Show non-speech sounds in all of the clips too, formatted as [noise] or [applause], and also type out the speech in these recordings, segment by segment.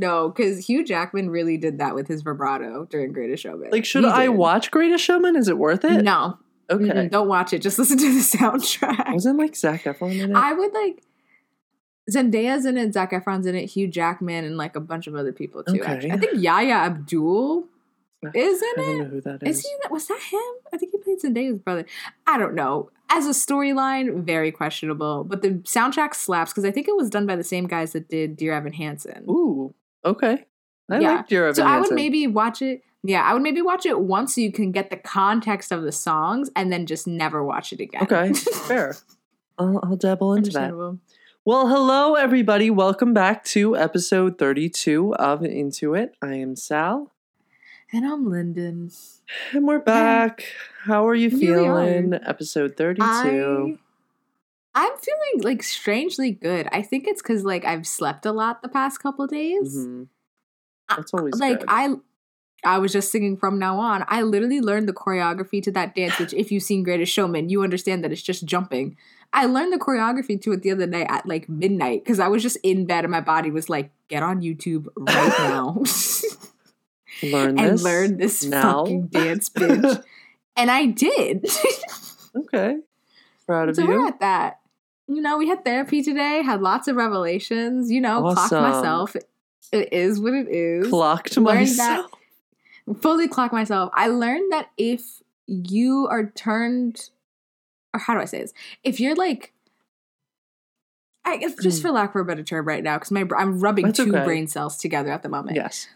No, because Hugh Jackman really did that with his vibrato during Greatest Showman. Like, should He I did. watch Greatest Showman? Is it worth it? No, Okay. Mm-mm, don't watch it. Just listen to the [laughs] soundtrack. Wasn't like Zac Efron in it? I would like Zendaya's in it, Zac Efron's in it, Hugh Jackman, and like a bunch of other people too. Okay. I think Yahya Abdul is in it. I don't know who that Is is. he? in that- Was that him? I think he played Zendaya's brother. I don't know. As a storyline, very questionable. But the soundtrack slaps because I think it was done by the same guys that did Dear Evan Hansen. Ooh, okay. I Yeah. like Dear so I would maybe watch it. Yeah, I would maybe watch it once so you can get the context of the songs, and then just never watch it again. Okay, [laughs] fair. I'll, I'll dabble into that. Well, hello, everybody. Welcome back to episode 32 of Into It. I am Sal, And I'm Lyndon. and we're back. How are you Here we are. feeling? Episode 32. I, I'm feeling like strangely good. I think it's because like I've slept a lot the past couple days. Mhm. That's always like good. I, I was just singing from now on. I literally learned the choreography to that dance. Which, if you've seen Greatest Showman, you understand that it's just jumping. I learned the choreography to it the other night at like midnight because I was just in bed and my body was like, "Get on YouTube right now [laughs] learn [laughs] and this learn this now. fucking dance, [laughs] bitch." and I did. okay. Proud of so we're at that. You know, we had therapy today, had lots of revelations, you know, clocked myself. It is what it is. Clocked learned myself. Fully clocked myself. I learned that if you are turned, or how do I say this? If you're like, I guess just mm. for lack of a better term right now, because my I'm rubbing That's two okay. brain cells together at the moment. Yes.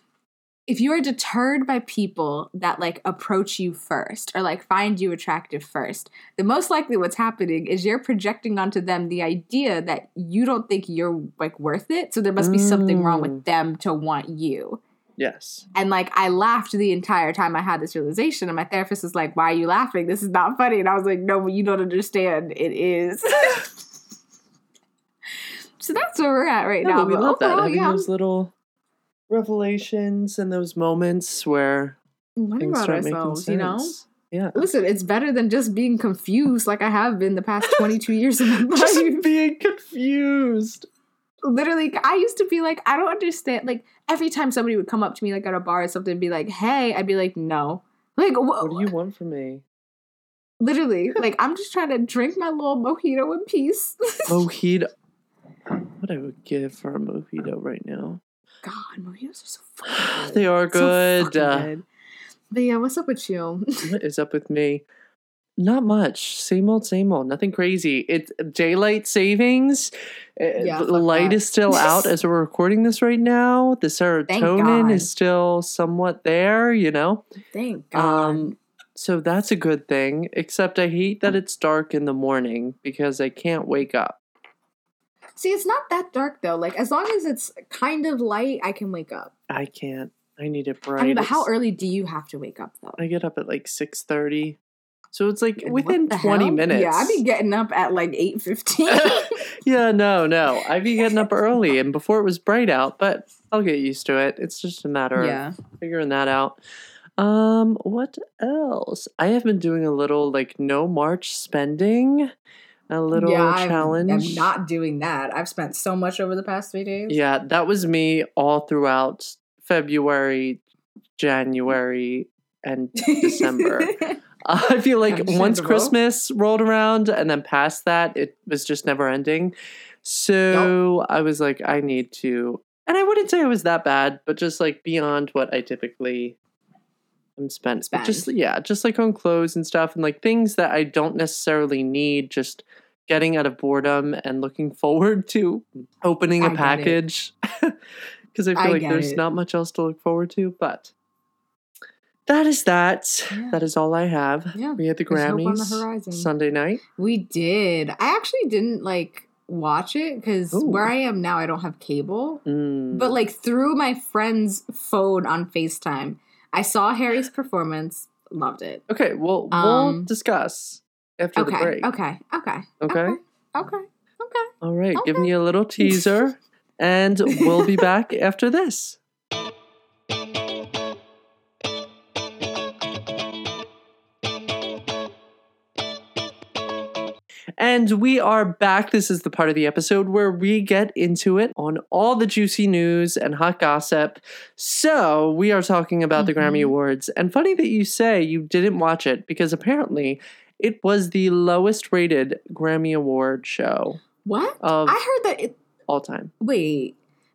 If you are deterred by people that like approach you first or like find you attractive first, the most likely what's happening is you're projecting onto them the idea that you don't think you're like worth it. So there must be something wrong Mm. with them to want you. Yes. And like I laughed the entire time I had this realization, and my therapist was like, "Why are you laughing? This is not funny." And I was like, "No, but you don't understand. It is." [laughs] so that's where we're at right now. but we But love that. Having yeah, those little revelations and those moments where learning about ourselves. sense. You know, Yeah. listen, it's better than just being confused like I have been the past 22 years of my [laughs] Just life. being confused. Literally, I used to be like, I don't understand. Like every time somebody would come up to me like at a bar or something, and be like, "Hey," I'd be like, "No." Like, wh- What do you want from me? literally, [laughs] like I'm just trying to drink my little mojito in peace. [laughs] Mojito. What I would give for a mojito right now. God, mojitos are so [gasps] fucking good. They are good. fucking Uh, good. But yeah, what's up with you? [laughs] what is up with me? Not much. Same old, same old. Nothing crazy. It's daylight savings. Uh, Yeah, the light that. is still out as [laughs] we're recording this right now. The serotonin is still somewhat there, you know? Thank God. Um, so that's a good thing. Except I hate that it's dark in the morning because I can't wake up. See, it's not that dark though. Like as long as it's kind of light, I can wake up. I can't. I need it bright. I mean, but how early do you have to wake up though? I get up at like six thirty. So it's like within twenty hell? minutes. Yeah, I'd be getting up at like eight fifteen. [laughs] yeah, no, no. I'd be getting up early and before it was bright out, but I'll get used to it. It's just a matter yeah. of figuring that out. Um, what else? I have been doing a little like no March spending, a little yeah, challenge. I'm not doing that. I've spent so much over the past three days. Yeah, that was me all throughout February, January, and December. [laughs] Uh, I feel like once Christmas rolled around and then past that, it was just never ending. So I was like, I need to, and I wouldn't say it was that bad, but just like beyond what I typically am spent. Spend. Just yeah, just like on clothes and stuff, and like things that I don't necessarily need. Just getting out of boredom and looking [laughs] forward to opening I a package [laughs] because I feel I like there's it. not much else to look forward to, but. That is that. Yeah. That is all I have. Yeah, We had the there's hope on the Grammys horizon. Sunday night. We did. I actually didn't like watch it because where I am now, I don't have cable. Mm. But like through my friend's phone on FaceTime, I saw Harry's performance. Loved it. okay, well, we'll Um, discuss after the Okay. break. Okay. Okay. Okay. Okay. Okay. Okay. All right, Okay. giving you a little [laughs] teaser, and we'll be back after this. And we are back. This is the part of the episode where we get into it on all the juicy news and hot gossip. So, we are talking about the Grammy Mhm. Awards. And funny that you say you didn't watch it because apparently it was the lowest rated Grammy Award show What? I heard that it all time. wait.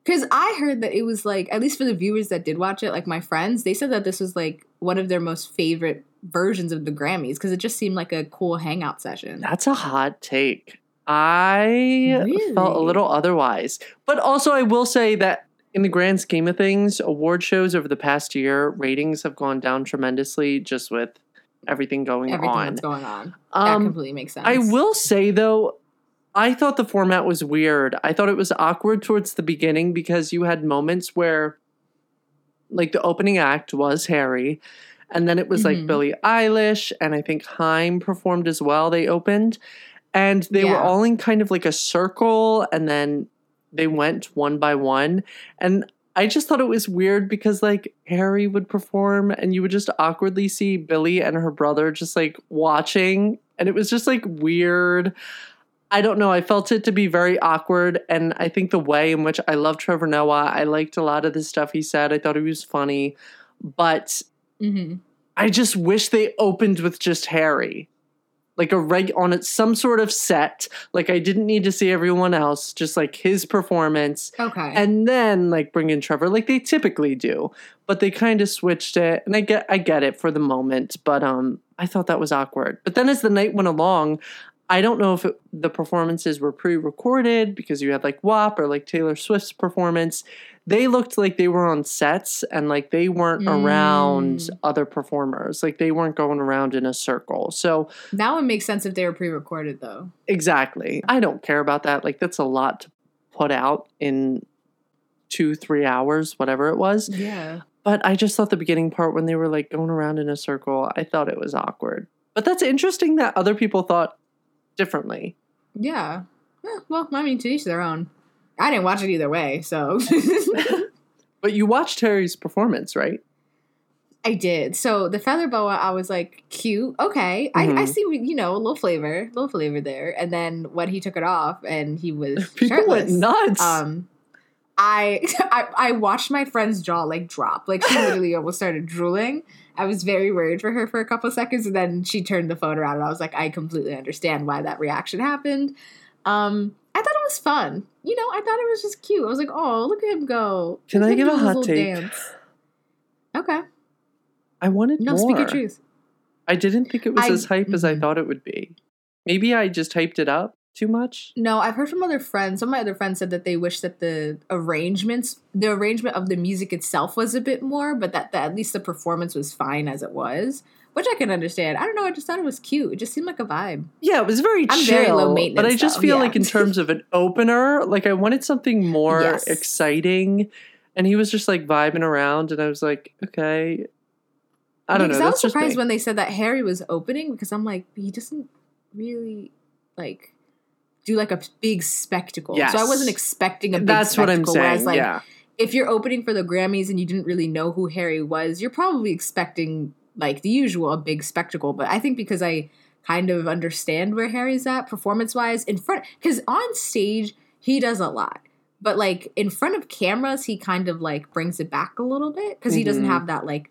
Because I heard that it was like, at least for the viewers that did watch it, like my friends, they said that this was like one of their most favorite versions of the Grammys because it just seemed like a cool hangout session. That's a hot take. I felt a little otherwise. But also, I will say that in the grand scheme of things, award shows over the past year, ratings have gone down tremendously just with everything going Everything on. that's going on. that Um, completely makes sense. I will say though, I thought the format was weird. I thought it was awkward towards the beginning because you had moments where, like, the opening act was Harry, and then it was like Mhm. Billie Eilish, and I think Haim performed as well. They opened, and they were all in kind of like a circle, and then they went one by one. And I just thought it was weird because like Harry would perform and you would just awkwardly see Billie and her brother just like watching and it was just like weird. I don't know. I felt it to be very awkward and I think the way in which I love Trevor Noah, I liked a lot of the stuff he said. I thought he was funny, but hmm I just wish they opened with just Harry. Like a reg on it, some sort of set. Like I didn't need to see everyone else, just like his performance Okay. and then like bring in Trevor like they typically do. But they kind of switched it, and I get I get it for the moment, but um, I thought that was awkward. But then as the night went along, I don't know if it, the performances were pre-recorded because you had like WAP or like Taylor Swift's performance. They looked like they were on sets and like they weren't around Mm. other performers. Like they weren't going around in a circle. So that would make sense if they were pre-recorded, though. Exactly. I don't care about that. Like that's a lot to put out in two, three hours, whatever it was. Yeah. But I just thought the beginning part when they were like going around in a circle, I thought it was awkward. But that's interesting that other people thought differently. Yeah. Well, I mean, to each their own. I didn't watch it either way, so [laughs] But you watched Harry's performance, right? I did. So the feather boa, I was like, cute. Okay, I, I Mhm. see. You know, a little flavor, a little flavor there. And then when he took it off and he was [laughs] People shirtless, went nuts. um, I, [laughs] I I watched my friend's jaw like drop. Like she literally almost started drooling. I was very worried for her for a couple seconds, and then she turned the phone around, and I was like, I completely understand why that reaction happened. Um, I thought it was fun. You know, I thought it was just cute. I was like, oh, look at him go. Can Look I give a hot take? dance. Okay. I wanted No, more. speak your truth. I didn't think it was I- as hype as I mhm. thought it would be. Maybe I just hyped it up too much. No, I've heard from other friends. Some of my other friends said that they wish that the arrangements, the arrangement of the music itself was a bit more, but that, that at least the performance was fine as it was, which I can understand. I don't know. I just thought it was cute. It just seemed like a vibe. Yeah, it was very I'm chill. very low maintenance. but I just though, feel yeah. like in terms of an [laughs] opener, like I wanted something more Yes. exciting. And he was just like vibing around, and I was like, okay. I don't Because know. I was surprised when they said that Harry was opening because I'm like, he doesn't really like do like a big spectacle. So I wasn't expecting a big That's what I'm saying. Whereas, like, yeah. if you're opening for the Grammys and you didn't really know who Harry was, you're probably expecting like the usual a big spectacle. But I think because I kind of understand where Harry's at performance wise in front, because on stage he does a lot, but like in front of cameras he kind of like brings it back a little bit because he doesn't Mhm. have that like.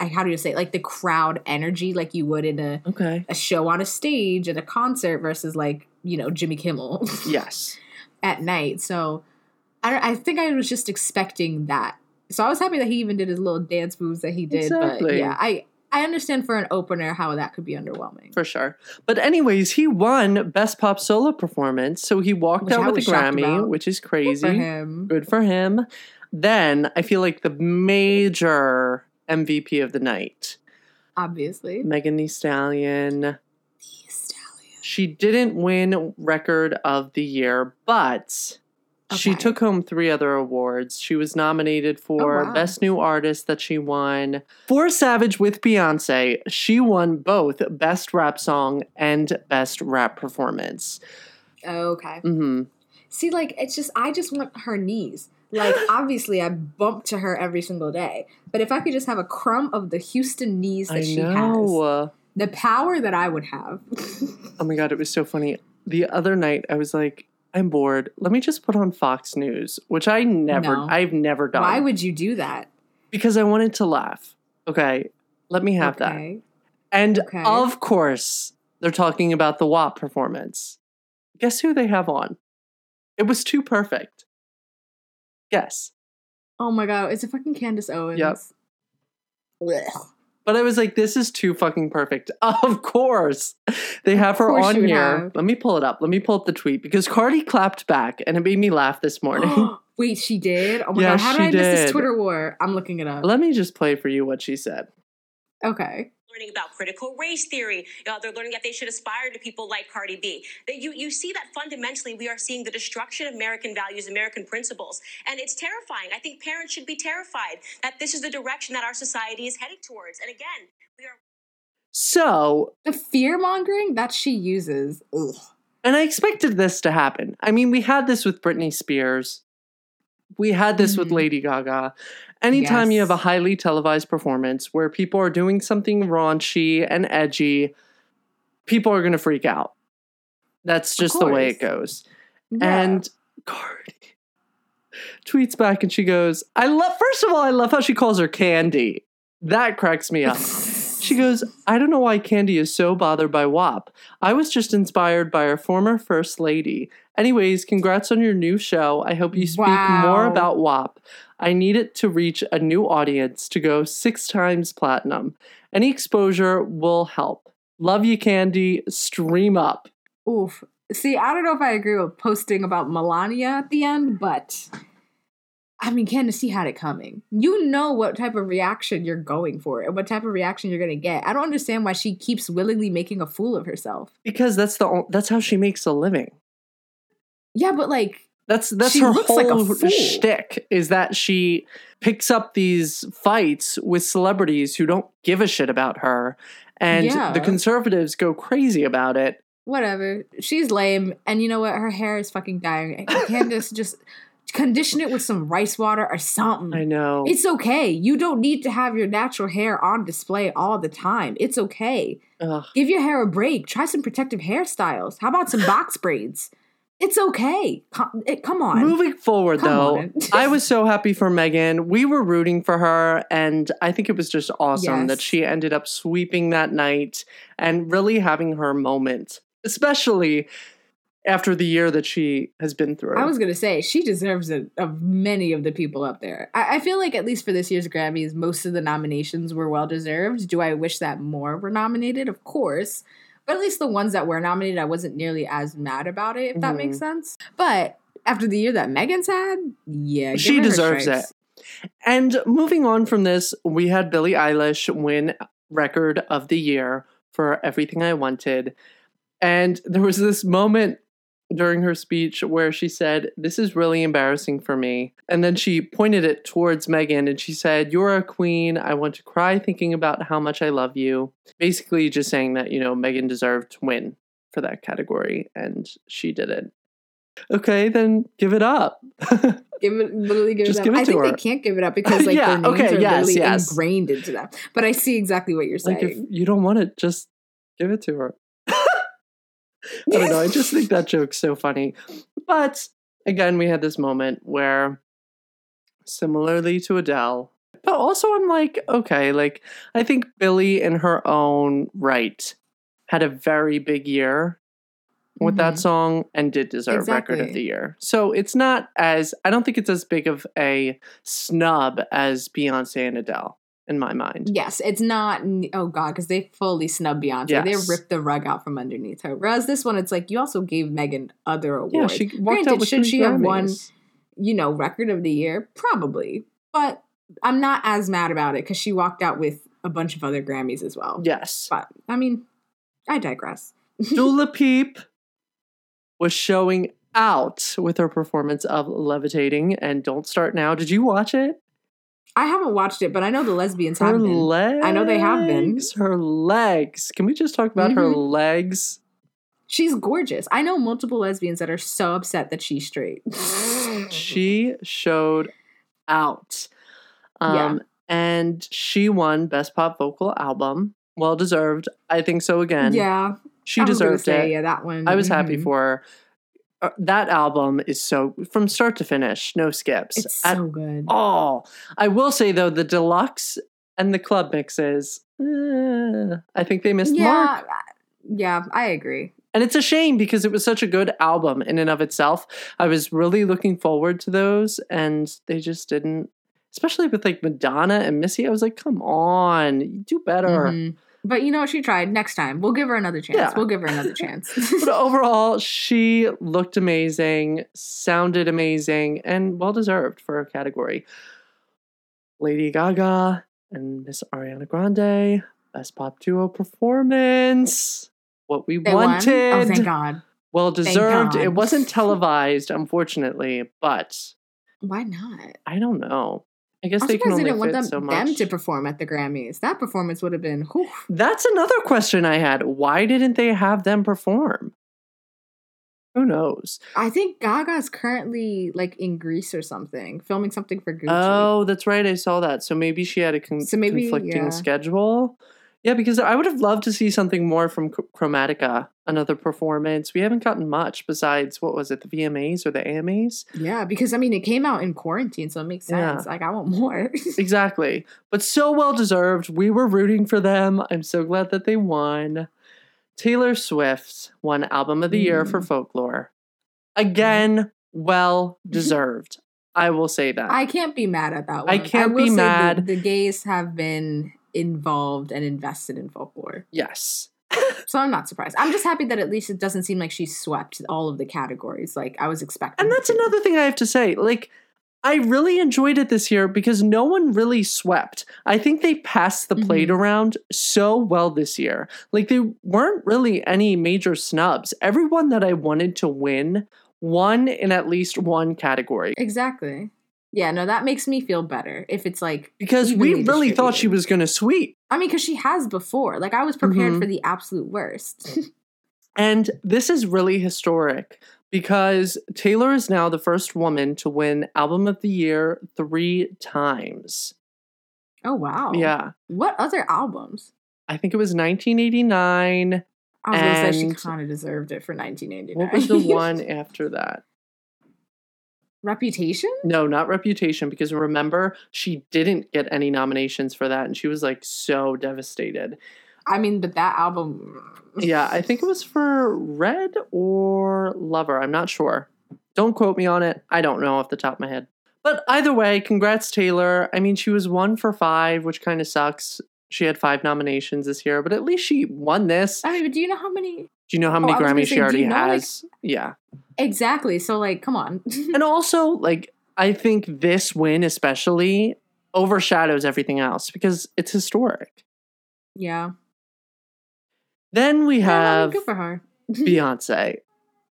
I, how do you say it? like the crowd energy like you would in a, Okay. a show on a stage at a concert versus like you know Jimmy Kimmel [laughs] Yes. at night. So I I think I was just expecting that. So I was happy that he even did his little dance moves that he did. But yeah, I I understand for an opener how that could be underwhelming. For sure. But anyways, he won Best Pop Solo Performance, so he walked Which out I with a shocked Grammy, which is Good crazy. for him. Good for him. Then I feel like the major MVP of the night, Obviously. Megan Thee Stallion. She didn't win Record of the Year, but she took home three other awards. She was nominated for Oh, wow. Best New Artist that she won. For Savage with Beyonce, she won both Best Rap Song and Best Rap Performance. Okay. hmm See, like it's just I just want her knees. Like [laughs] obviously I bump to her every single day. But if I could just have a crumb of the Houston knees that I she has, know. The power that I would have. Oh my god, it was so funny. the other night I was like, I'm bored. Let me just put on Fox News, which I never, No. I've never done. Why would you do that? because I wanted to laugh. Okay, let me have that. And Okay. of course, they're talking about the WAP performance. Guess who they have on? It was too perfect. Guess. Oh my god, it's a fucking Candace Owens. Yep. Ugh. But I was like, this is too fucking perfect. [laughs] Of course. They have her on here. have. Let me pull it up. Let me pull up the tweet because Cardi clapped back and it made me laugh this [gasps] morning. [laughs] Wait, she did? Oh my Yeah, god, how did I miss this. Twitter war? I'm looking it up. Let me just play for you what she said. Okay. Learning about critical race theory. You know, they're learning that they should aspire to people like Cardi B. That you you see that fundamentally we are seeing the destruction of American values, American principles, and it's terrifying. I think parents should be terrified that this is the direction that our society is heading towards. And again, we are. So, The fear mongering that she uses. Ugh. and I expected this to happen. I mean, we had this with Britney Spears. We had this with Mhm. Lady Gaga. Anytime you have a highly televised performance where people are doing something raunchy and edgy, people are going to freak out. That's just the way it goes. Yeah. And Cardi [laughs] tweets back and she goes, I love, first of all, I love how she calls her Candy. That cracks me up. She [laughs] goes, I don't know why Candy is so bothered by WAP. I was just inspired by our former First Lady. Anyways, congrats on your new show. I hope you speak more about WAP. I need it to reach a new audience to go six times platinum. Any exposure will help. Love you, Candy. Stream up. Oof. See, I don't know if I agree with posting about Melania at the end, but I mean, Candace, she had it coming. You know what type of reaction you're going for and what type of reaction you're going to get. I don't understand why she keeps willingly making a fool of herself. Because that's the that's how she makes a living. Yeah, but like, That's that's She her looks whole like shtick is that she picks up these fights with celebrities who don't give a shit about her, and Yeah. the conservatives go crazy about it. whatever. She's lame. And you know what? Her hair is fucking dying. Candace, [laughs] just condition it with some rice water or something. I know. It's okay. You don't need to have your natural hair on display all the time. It's okay. Ugh. Give your hair a break. Try some protective hairstyles. How about some box braids? It's okay. It- eh, come on. Moving forward, Come though. I [laughs] was so happy for Megan. We were rooting for her, and I think it was just awesome that she ended up sweeping that night and really having her moment, especially after the year that she has been through. I was gonna say she deserves it of many of the people up there. I, I feel like at least for this year's Grammys, most of the nominations were well deserved. Do I wish that more were nominated? Of course, but at least the ones that were nominated, I wasn't nearly as mad about it. If that makes Mhm. sense. But after the year that Megan's had, yeah, She deserves it. And moving on from this, we had Billie Eilish win record of the year for Everything I Wanted. And there was this moment during her speech where she said, This is really embarrassing for me. And then she pointed it towards Megan and she said, You're a queen. I want to cry thinking about how much I love you. Basically, just saying that, you know, Megan deserved to win for that category and she didn't. Okay, then give it up. [laughs] Give it literally give Just it up. give it I to think her. they can't give it up because [laughs] like Yeah, their names okay, are yes, literally yes. ingrained into them. But I see exactly what you're saying. Like if you don't want it, just give it to her. I don't know. I just think that joke's so funny. But again, we had this moment where, similarly to Adele, but also I'm like, okay, like I think Billie in her own right had a very big year with that Mhm. song and did deserve record of the year. So it's not as I don't think it's as big of a snub as Beyonce and Adele in my mind. Yes, it's not. Oh God, because they fully snub Beyonce. Yes. They ripped the rug out from underneath her. Whereas this one, it's like you also gave Megan other awards. Yeah, she walked Granted, out with should she have won? You know, record of the year, probably. But I'm not as mad about it because she walked out with a bunch of other Grammys as well. Yes. But I mean, I digress. [laughs] Dua Lipa was showing out with her performance of Levitating and Don't Start Now. Did you watch it? I haven't watched it, but I know the lesbians Her have been. legs. I know they have been. Her legs. Can we just talk about her Mhm. legs? She's gorgeous. I know multiple lesbians that are so upset that she's straight. [laughs] She showed out. Um, Yeah. And she won Best Pop Vocal Album. Well deserved. I think so again. yeah, She I deserved say, it. Yeah, that one. I was happy mhm. for her. Uh, that album is so from start to finish, no skips It's so good. all. I will say though, the deluxe and the club mixes, eh, I think they missed the mark. yeah, yeah, I agree. And it's a shame because it was such a good album in and of itself. I was really looking forward to those, and they just didn't. Especially with like Madonna and Missy, I was like, "Come on, do better." Mhm. But you know what? She tried. Next time, we'll give her another chance. Yeah. We'll give her another chance. [laughs] But overall, she looked amazing, sounded amazing, and well deserved for her category. Lady Gaga and Miss Ariana Grande, best pop duo performance. What we They won? Oh, wanted. Oh, thank God. Well deserved. God. It wasn't [laughs] televised, unfortunately, but Why not? I don't know. I guess I'm they can surprised they didn't want them, so them to perform at the Grammys. That performance would have been. whew. That's another question I had. Why didn't they have them perform? Who knows? I think Gaga's currently like in Greece or something, filming something for Gucci. Oh, that's right. I saw that. So maybe she had a con- So maybe, conflicting yeah. schedule. Yeah, because I would have loved to see something more from Chromatica, another performance. We haven't gotten much besides what was it, the VMAs or the AMAs? Yeah, because I mean, it came out in quarantine, so it makes Yeah. sense. Like, I want more. [laughs] exactly. But so well deserved. We were rooting for them. I'm so glad that they won. Taylor Swift won Album of the Year for Mm. Folklore. Again, well deserved. I will say that. I can't be mad at that one. I can't will be mad. The, the gays have been involved and invested in folklore, yes. so I'm not surprised. I'm just happy that at least it doesn't seem like she swept all of the categories like I was expecting. And that's another thing I have to say. Like, I really enjoyed it this year because no one really swept. I think they passed the plate Mhm. around so well this year. Like, there weren't really any major snubs. Everyone that I wanted to win won in at least one category. Exactly. Yeah, no, that makes me feel better if it's like Because we really thought she was going to sweep. I mean, because she has before. Like I was prepared Mhm. for the absolute worst. [laughs] And this is really historic because Taylor is now the first woman to win Album of the Year three times. oh wow. Yeah. What other albums? I think it was 1989. I was gonna say she kind of deserved it for 1989. What was the [laughs] one after that? Reputation? No, not Reputation, because remember, she didn't get any nominations for that, and she was like so devastated. I mean, but that album. Yeah, I think it was for Red or Lover. I'm not sure. Don't quote me on it. I don't know off the top of my head. But either way, congrats, Taylor. I mean, she was one for five, which kind of sucks. She had five nominations this year, but at least she won this. I mean, but do you know how many? Do you know how many Oh, I was gonna Grammys say, she already you know, like- has? yeah. Exactly. So, like, come on. [laughs] and also like i think this win especially overshadows everything else because it's historic yeah. then we Yeah, have good for her. [laughs] beyonce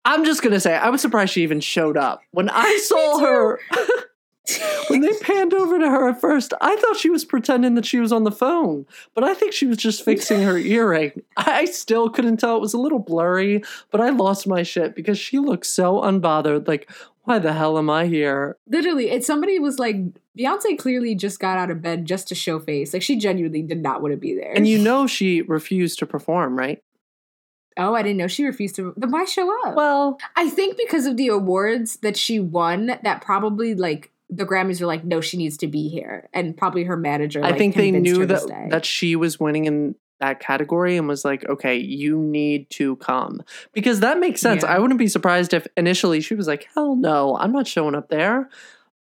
i'm just gonna say i was surprised she even showed up when i [laughs] saw her when they panned over to her at first i thought she was pretending that she was on the phone but i think she was just fixing her [laughs] earring i still couldn't tell it was a little blurry but i lost my shit because she looked so unbothered like why the hell am i here Literally, it's somebody was like, Beyonce clearly just got out of bed just to show face. Like, she genuinely did not want to be there. and you [laughs] know she refused to perform right oh, I didn't know she refused to. Then why show up? Well, I think because of the awards that she won, that probably like the Grammys were like, no, she needs to be here, and probably her manager. I think they knew that that she was winning in that category and was like, okay, you need to come because that makes sense. Yeah. I wouldn't be surprised if initially she was like, hell no, I'm not showing up there.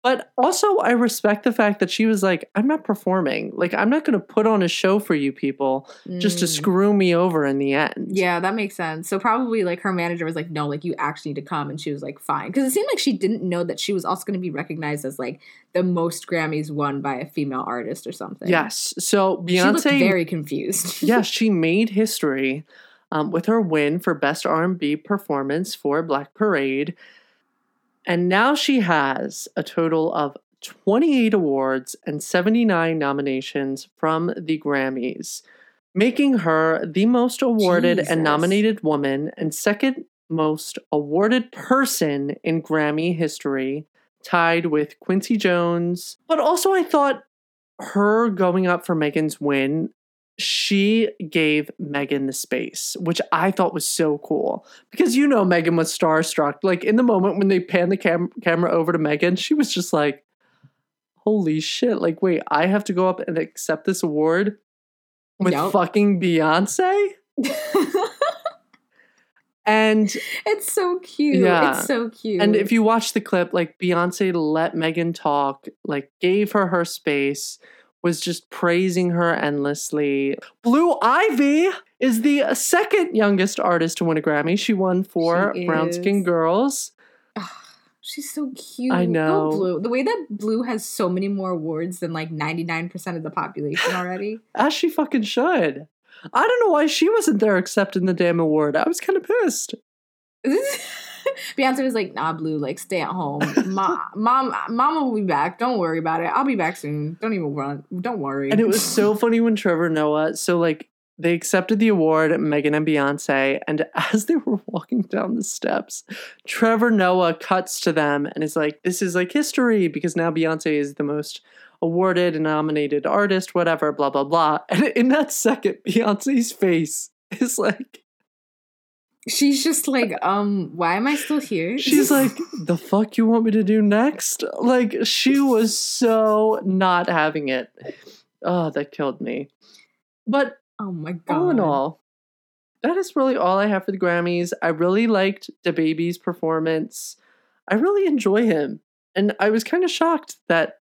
But also, I respect the fact that she was like, I'm not performing. Like, I'm not going to put on a show for you people just to Mm. screw me over in the end. Yeah, that makes sense. So probably like her manager was like, no, like you actually need to come, and she was like, fine, because it seemed like she didn't know that she was also going to be recognized as like the most Grammys won by a female artist or something. Yes. So she looked Beyonce very confused. [laughs] yes, she made history um, with her win for Best R&B Performance for Black Parade, and now she has a total of 28 awards and 79 nominations from the Grammys, making her the most awarded Jesus. and nominated woman and second most awarded person in Grammy history, tied with Quincy Jones. But also, I thought her going up for Megan's win she gave Megan the space, which I thought was so cool because you know Megan was starstruck. Like in the moment when they panned the cam- camera over to Megan, she was just like, "Holy shit! Like, wait, I have to go up and accept this award with Yup. fucking Beyonce." And it's so cute. Yeah. It's so cute. and if you watch the clip, like Beyonce let Megan talk, like gave her her space, was just praising her endlessly. Blue Ivy is the second youngest artist to win a Grammy. She won for She Brown Skin. Girls. She's so cute. I Go know. Blue. The way that Blue has so many more awards than like 99% of the population already. [laughs] As she fucking should. I don't know why she wasn't there accepting the damn award. I was kind of pissed. [laughs] Beyonce was like, nah, Blue, like, stay at home. Mom, [laughs] mom, mama will be back. Don't worry about it. I'll be back soon. Don't even run. Don't worry. And it was so [laughs] funny when Trevor Noah, so like they accepted the award, Megan and Beyonce, and [laughs] as they were walking down the steps, Trevor Noah cuts to them and is like, This is like history because now Beyonce is the most awarded and nominated artist, whatever, blah, blah, blah. And in that second, Beyonce's face is like, She's just like, um, why am I still here? She's like, The fuck you want me to do next? Like, she was so not having it. Oh, that killed me. But oh my god. all in all, that is really all I have for the Grammys. I really liked DaBaby's performance. I really enjoy him. And I was kind of shocked that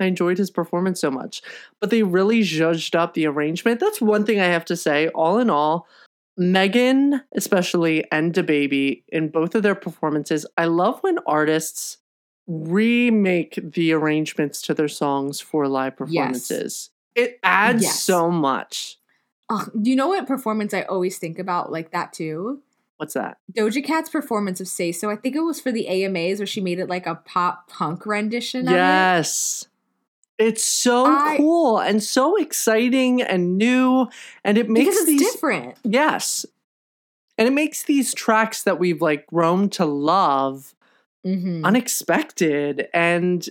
I enjoyed his performance so much. But they really judged up the arrangement. That's one thing I have to say. All in all, Megan, especially, and DaBaby in both of their performances, I love when artists remake the arrangements to their songs for live performances. It adds Yes. so much. Do you know what performance I always think about like that too? What's that? Doja Cat's performance of Say So. I think it was for the AMAs where she made it like a pop punk rendition of it. Yes. It's so I- cool and so exciting and new. And it makes Because it's these different. Yes. And it makes these tracks that we've like grown to love Mm-hmm. unexpected and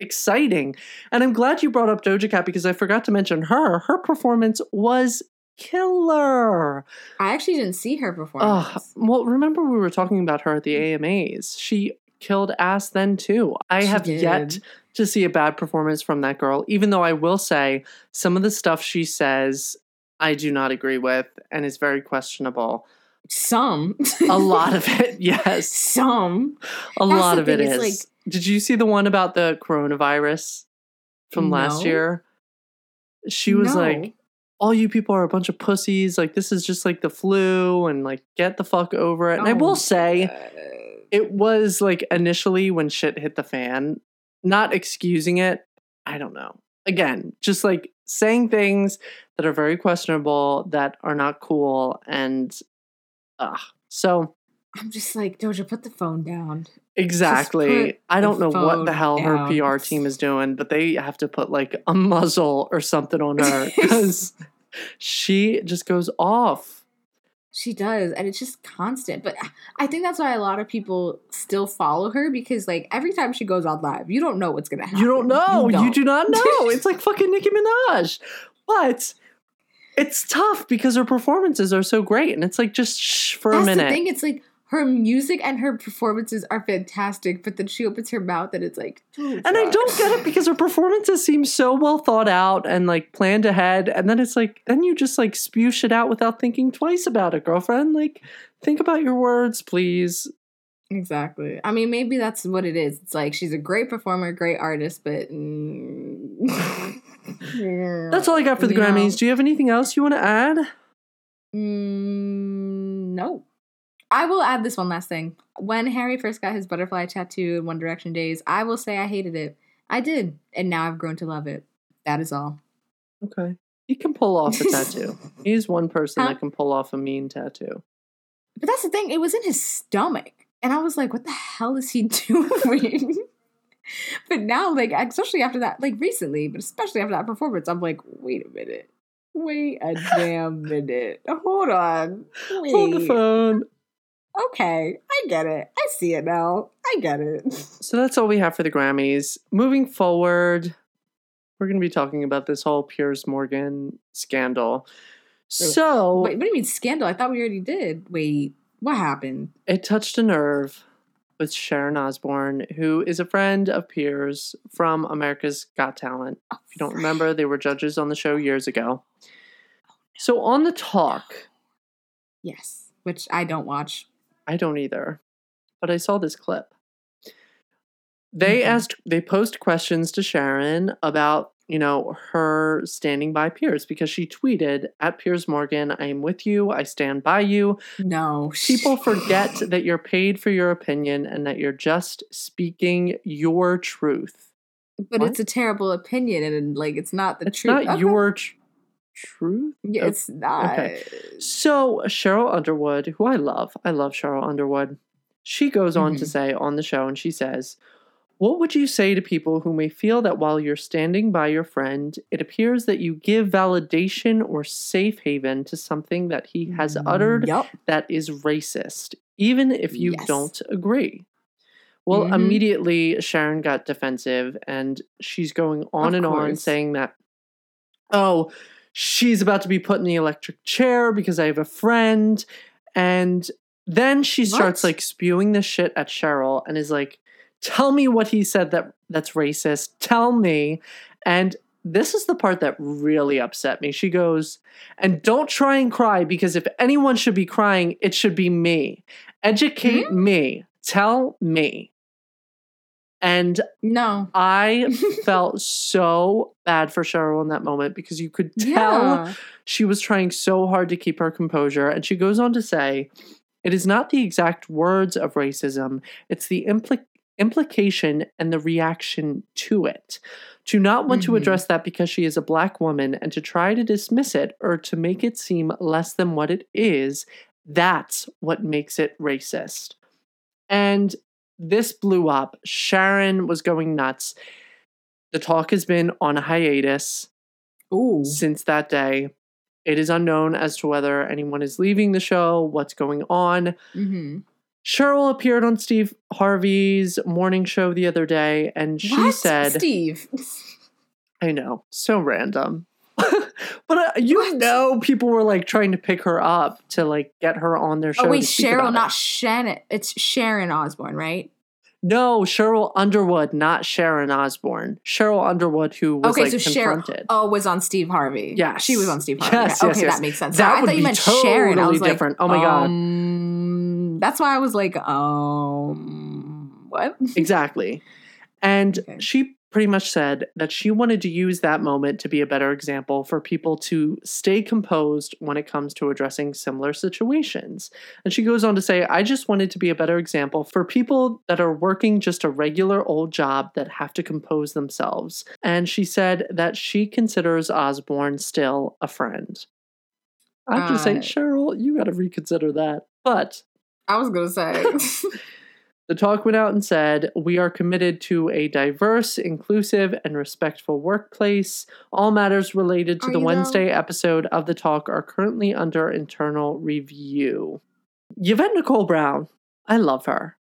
exciting. And I'm glad you brought up Doja Cat because I forgot to mention her. Her performance was killer. I actually didn't see her performance. well, remember we were talking about her at the AMAs. She killed ass then too. I She have yet did. To see a bad performance from that girl, even though I will say some of the stuff she says I do not agree with and is very questionable. Some. A lot of [laughs] it, yes. Some. A That's lot of it is. it's Did you see the one about the coronavirus from last year? She was No. like, all you people are a bunch of pussies. Like, this is just like the flu, and like, get the fuck over it. And I Oh, will say, uh, it was like initially when shit hit the fan, not excusing it. I don't know. Again, just like saying things that are very questionable, that are not cool, and uh, so I'm just like, Doja, put the phone down. exactly. I don't know what the hell her. PR team is doing, but they have to put like a muzzle or something on her [laughs] because she just goes off. She does, and it's just constant. But I think that's why a lot of people still follow her because, like, every time she goes on live, you don't know what's gonna happen. You don't know. You, don't. do not [laughs] know. it's like fucking Nicki Minaj. But it's tough because her performances are so great. And it's like, just shh for That's a minute. the thing. It's like her music and her performances are fantastic, but then she opens her mouth and it's like, And I don't get it because her performances seem so well thought out and like planned ahead. And then it's like, then you just like spew shit out without thinking twice about it, girlfriend. Like, think about your words, please. Exactly. I mean, maybe that's what it is. It's like she's a great performer, great artist, but [laughs] mm, That's all I got for the You know. Grammys. Do you have anything else you want to add? Mm, no. I will add this one last thing. When Harry first got his butterfly tattoo in One Direction days, I will say I hated it. I did, and now I've grown to love it. That is all. Okay. He can pull off a tattoo. [laughs] He's one person Huh? that can pull off a mean tattoo. But that's the thing, it was in his stomach. And I was like, what the hell is he [laughs] doing? but now, like, especially after that, like recently, but especially after that performance, I'm like, wait a minute. Wait a [laughs] damn minute. Hold on. Wait. Hold the phone. Okay, I get it. I see it now. I get it. So that's all we have for the Grammys. Moving forward, we're going to be talking about this whole Piers Morgan scandal. So Wait, what do you mean scandal? I thought we already did. Wait, what happened? it touched a nerve with Sharon Osbourne, who is a friend of Piers from America's Got Talent. If you don't remember, they were judges on the show years ago. Oh, so on the talk, Yes, which I don't watch. I don't either, but I saw this clip. They Mhm. asked, they posed questions to Sharon about, you know, her standing by Piers because she tweeted at Piers Morgan, I am with you, I stand by you. No, People forget [laughs] that you're paid for your opinion and that you're just speaking your truth. but What? it's a terrible opinion, and like it's not the It's truth. not Okay. your tr- truth. Yeah, it's not. okay. So Sheryl Underwood, who I love, I love Sheryl Underwood. She goes on to Mhm. say on the show, and she says, "What would you say to people who may feel that while you're standing by your friend, it appears that you give validation or safe haven to something that he has uttered Yup. that is racist, even if you Yes. don't agree?" Well, Mhm. immediately Sharon got defensive, and she's going on Of and on saying that, "Oh." She's about to be put in the electric chair because I have a friend. And then she starts What? like spewing this shit at Sheryl and is like, tell me what he said that that's racist. Tell me. And this is the part that really upset me. She goes, and don't try and cry because if anyone should be crying, it should be me. Educate Hmm? me. Tell me. And No. I [laughs] felt so bad for Sheryl in that moment because you could tell Yeah. she was trying so hard to keep her composure. And she goes on to say, It is not the exact words of racism, it's the impli- implication and the reaction to it. To not want to Mhm. address that because she is a black woman and to try to dismiss it or to make it seem less than what it is, that's what makes it racist. And this blew up. Sharon was going nuts. The talk has been on a hiatus Ooh. since that day. It is unknown as to whether anyone is leaving the show, what's going on. Mm-hmm. Sheryl appeared on Steve Harvey's morning show the other day, and she what? said, Steve. [laughs] I know, so random. [laughs] but uh, you What? know, people were like trying to pick her up to like get her on their show. Oh wait, Sheryl, not it. Shannon. It's Sharon Osbourne, right? No, Sheryl Underwood, not Sharon Osbourne. Sheryl Underwood, who was okay, like so Sheryl. Oh, was on Steve Harvey. Yeah, she was on Steve Harvey. Yes, okay, yes, yes. that makes sense. That I would thought you meant Sharon. I totally was like. Oh my God. Um, that's why I was like, um, what? Exactly. And [laughs] Okay. she pretty much said that she wanted to use that moment to be a better example for people to stay composed when it comes to addressing similar situations. And she goes on to say, I just wanted to be a better example for people that are working just a regular old job that have to compose themselves. And she said that she considers Osbourne still a friend. I have to say, Sheryl, you got to reconsider that. But I was gonna say. [laughs] the talk went out and said, We are committed to a diverse, inclusive, and respectful workplace. All matters related to Are the though? Wednesday episode of the talk are currently under internal review. Yvette Nicole Brown, I love her.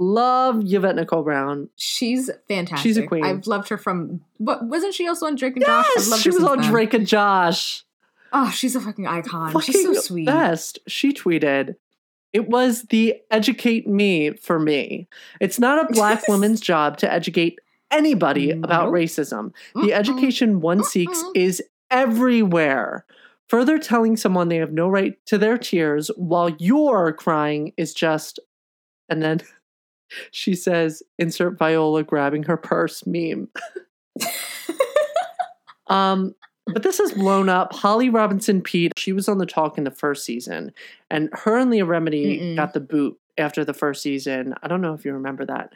Love Yvette Nicole Brown. She's fantastic. She's a queen. I've loved her from. What wasn't she also on Drake and Josh? Yes, she was on then. Drake and Josh. Oh, she's a fucking icon. Fucking she's so sweet. best. She tweeted, It was the educate me for me. It's not a black [laughs] woman's job to educate anybody about racism. The Mm-mm. education one seeks Mm-mm. is everywhere. Further telling someone they have no right to their tears while you're crying is just. [laughs] And then she says, insert Viola grabbing her purse meme. [laughs] Um, but this has blown up. Holly Robinson Peete, she was on the talk in the first season, and her and Leah Remini Mm-mm. got the boot after the first season. I don't know if you remember that.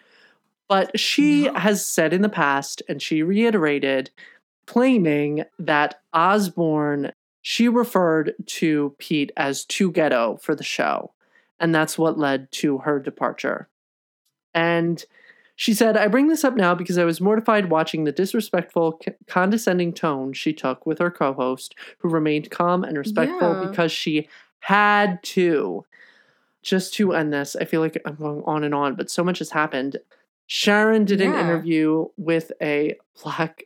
But she No. has said in the past, and she reiterated, claiming that Osbourne, she referred to Peete as too ghetto for the show. And that's what led to her departure. And she said, I bring this up now because I was mortified watching the disrespectful, c- condescending tone she took with her co host, who remained calm and respectful Yeah. because she had to. Just to end this, I feel like I'm going on and on, but so much has happened. Sharon did an interview with a black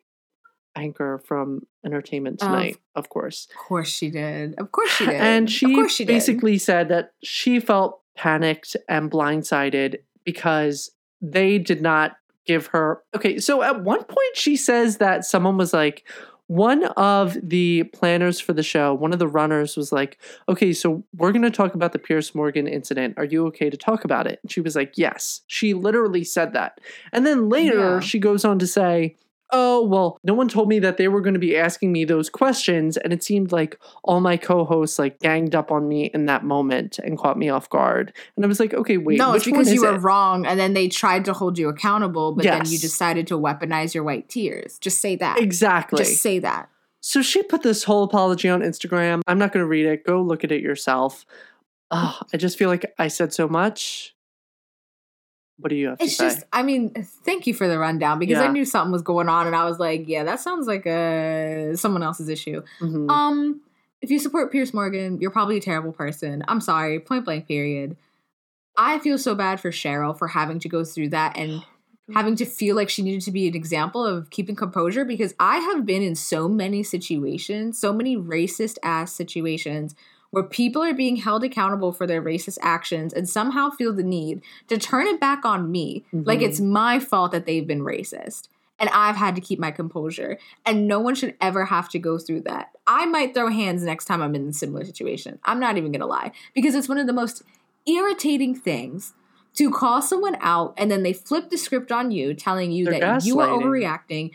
anchor from Entertainment Tonight, of course. Of course she did. Of course she did. And she, of she did. basically said that she felt panicked and blindsided because they did not give her. Okay, so at one point she says that someone was like, one of the planners for the show, one of the runners was like, okay, so we're going to talk about the Piers Morgan incident. Are you okay to talk about it? And she was like, yes. She literally said that. And then later Yeah. she goes on to say, oh, well, no one told me that they were going to be asking me those questions. And it seemed like all my co hosts like ganged up on me in that moment and caught me off guard. And I was like, okay, wait. no, it's because you were it? wrong, and then they tried to hold you accountable, but then you decided to weaponize your white tears. Just say that. Exactly. Just say that. So she put this whole apology on Instagram. I'm not going to read it. Go look at it yourself. Ugh, I just feel like I said so much. What do you have It's to say? It's just, I mean, thank you for the rundown because I knew something was going on, and I was like, yeah, that sounds like a someone else's issue. Mhm. Um, if you support Piers Morgan, you're probably a terrible person. I'm sorry, point blank, period. I feel so bad for Sheryl for having to go through that and having to feel like she needed to be an example of keeping composure because I have been in so many situations, so many racist ass situations where people are being held accountable for their racist actions and somehow feel the need to turn it back on me like Mhm. it's my fault that they've been racist. And I've had to keep my composure. And no one should ever have to go through that. I might throw hands next time I'm in a similar situation. I'm not even gonna lie. Because it's one of the most irritating things to call someone out and then they flip the script on you, telling you They're that you are overreacting.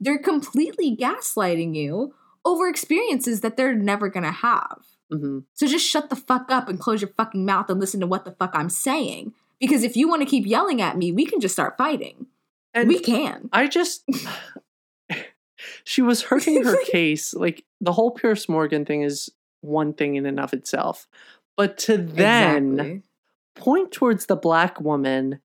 They're completely gaslighting you over experiences that they're never gonna have. Mhm. So just shut the fuck up and close your fucking mouth and listen to what the fuck I'm saying. Because if you want to keep yelling at me, we can just start fighting. And we can. I just. [laughs] she was hurting her [laughs] case. Like the whole Piers Morgan thing is one thing in and of itself. But to then. Exactly. point towards the black woman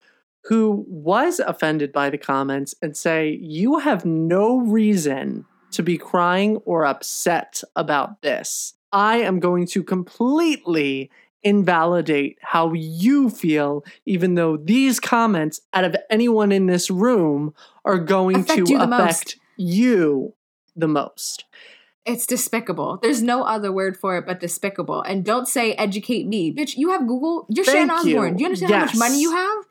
who was offended by the comments and say, You have no reason to be crying or upset about this. I am going to completely invalidate how you feel, even though these comments, out of anyone in this room, are going Affect to you the most. affect you the most. It's despicable. There's no other word for it but despicable. And don't say educate me. Bitch, you have Google. You're Thank Sharon Osbourne. you. Do you understand how much money you have?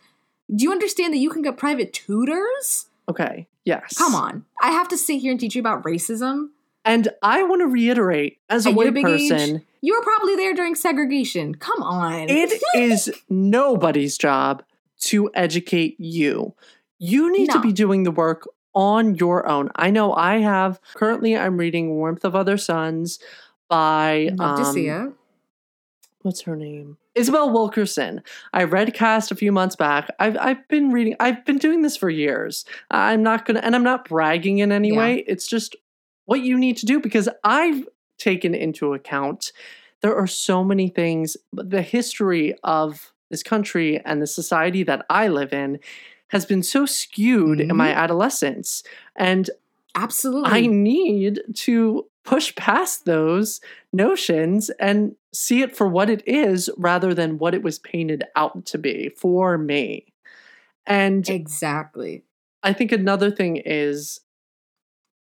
Do you understand that you can get private tutors? Okay, yes. Come on. I have to sit here and teach you about racism. And I want to reiterate, as a At white big age, person, You were probably there during segregation. Come on. It [laughs] is nobody's job to educate you. You need to be doing the work on your own. I know I have currently I'm reading Warmth of Other Suns by Love to see um, it. what's her name? Isabel Wilkerson. I read Caste a few months back. I've I've been reading I've been doing this for years. I'm not gonna and I'm not bragging in any Yeah. way. It's just what you need to do because I've taken into account there are so many things the history of this country and the society that I live in has been so skewed in my mm-hmm. adolescence and Absolutely. I need to push past those notions and see it for what it is rather than what it was painted out to be for me. And exactly. I think another thing is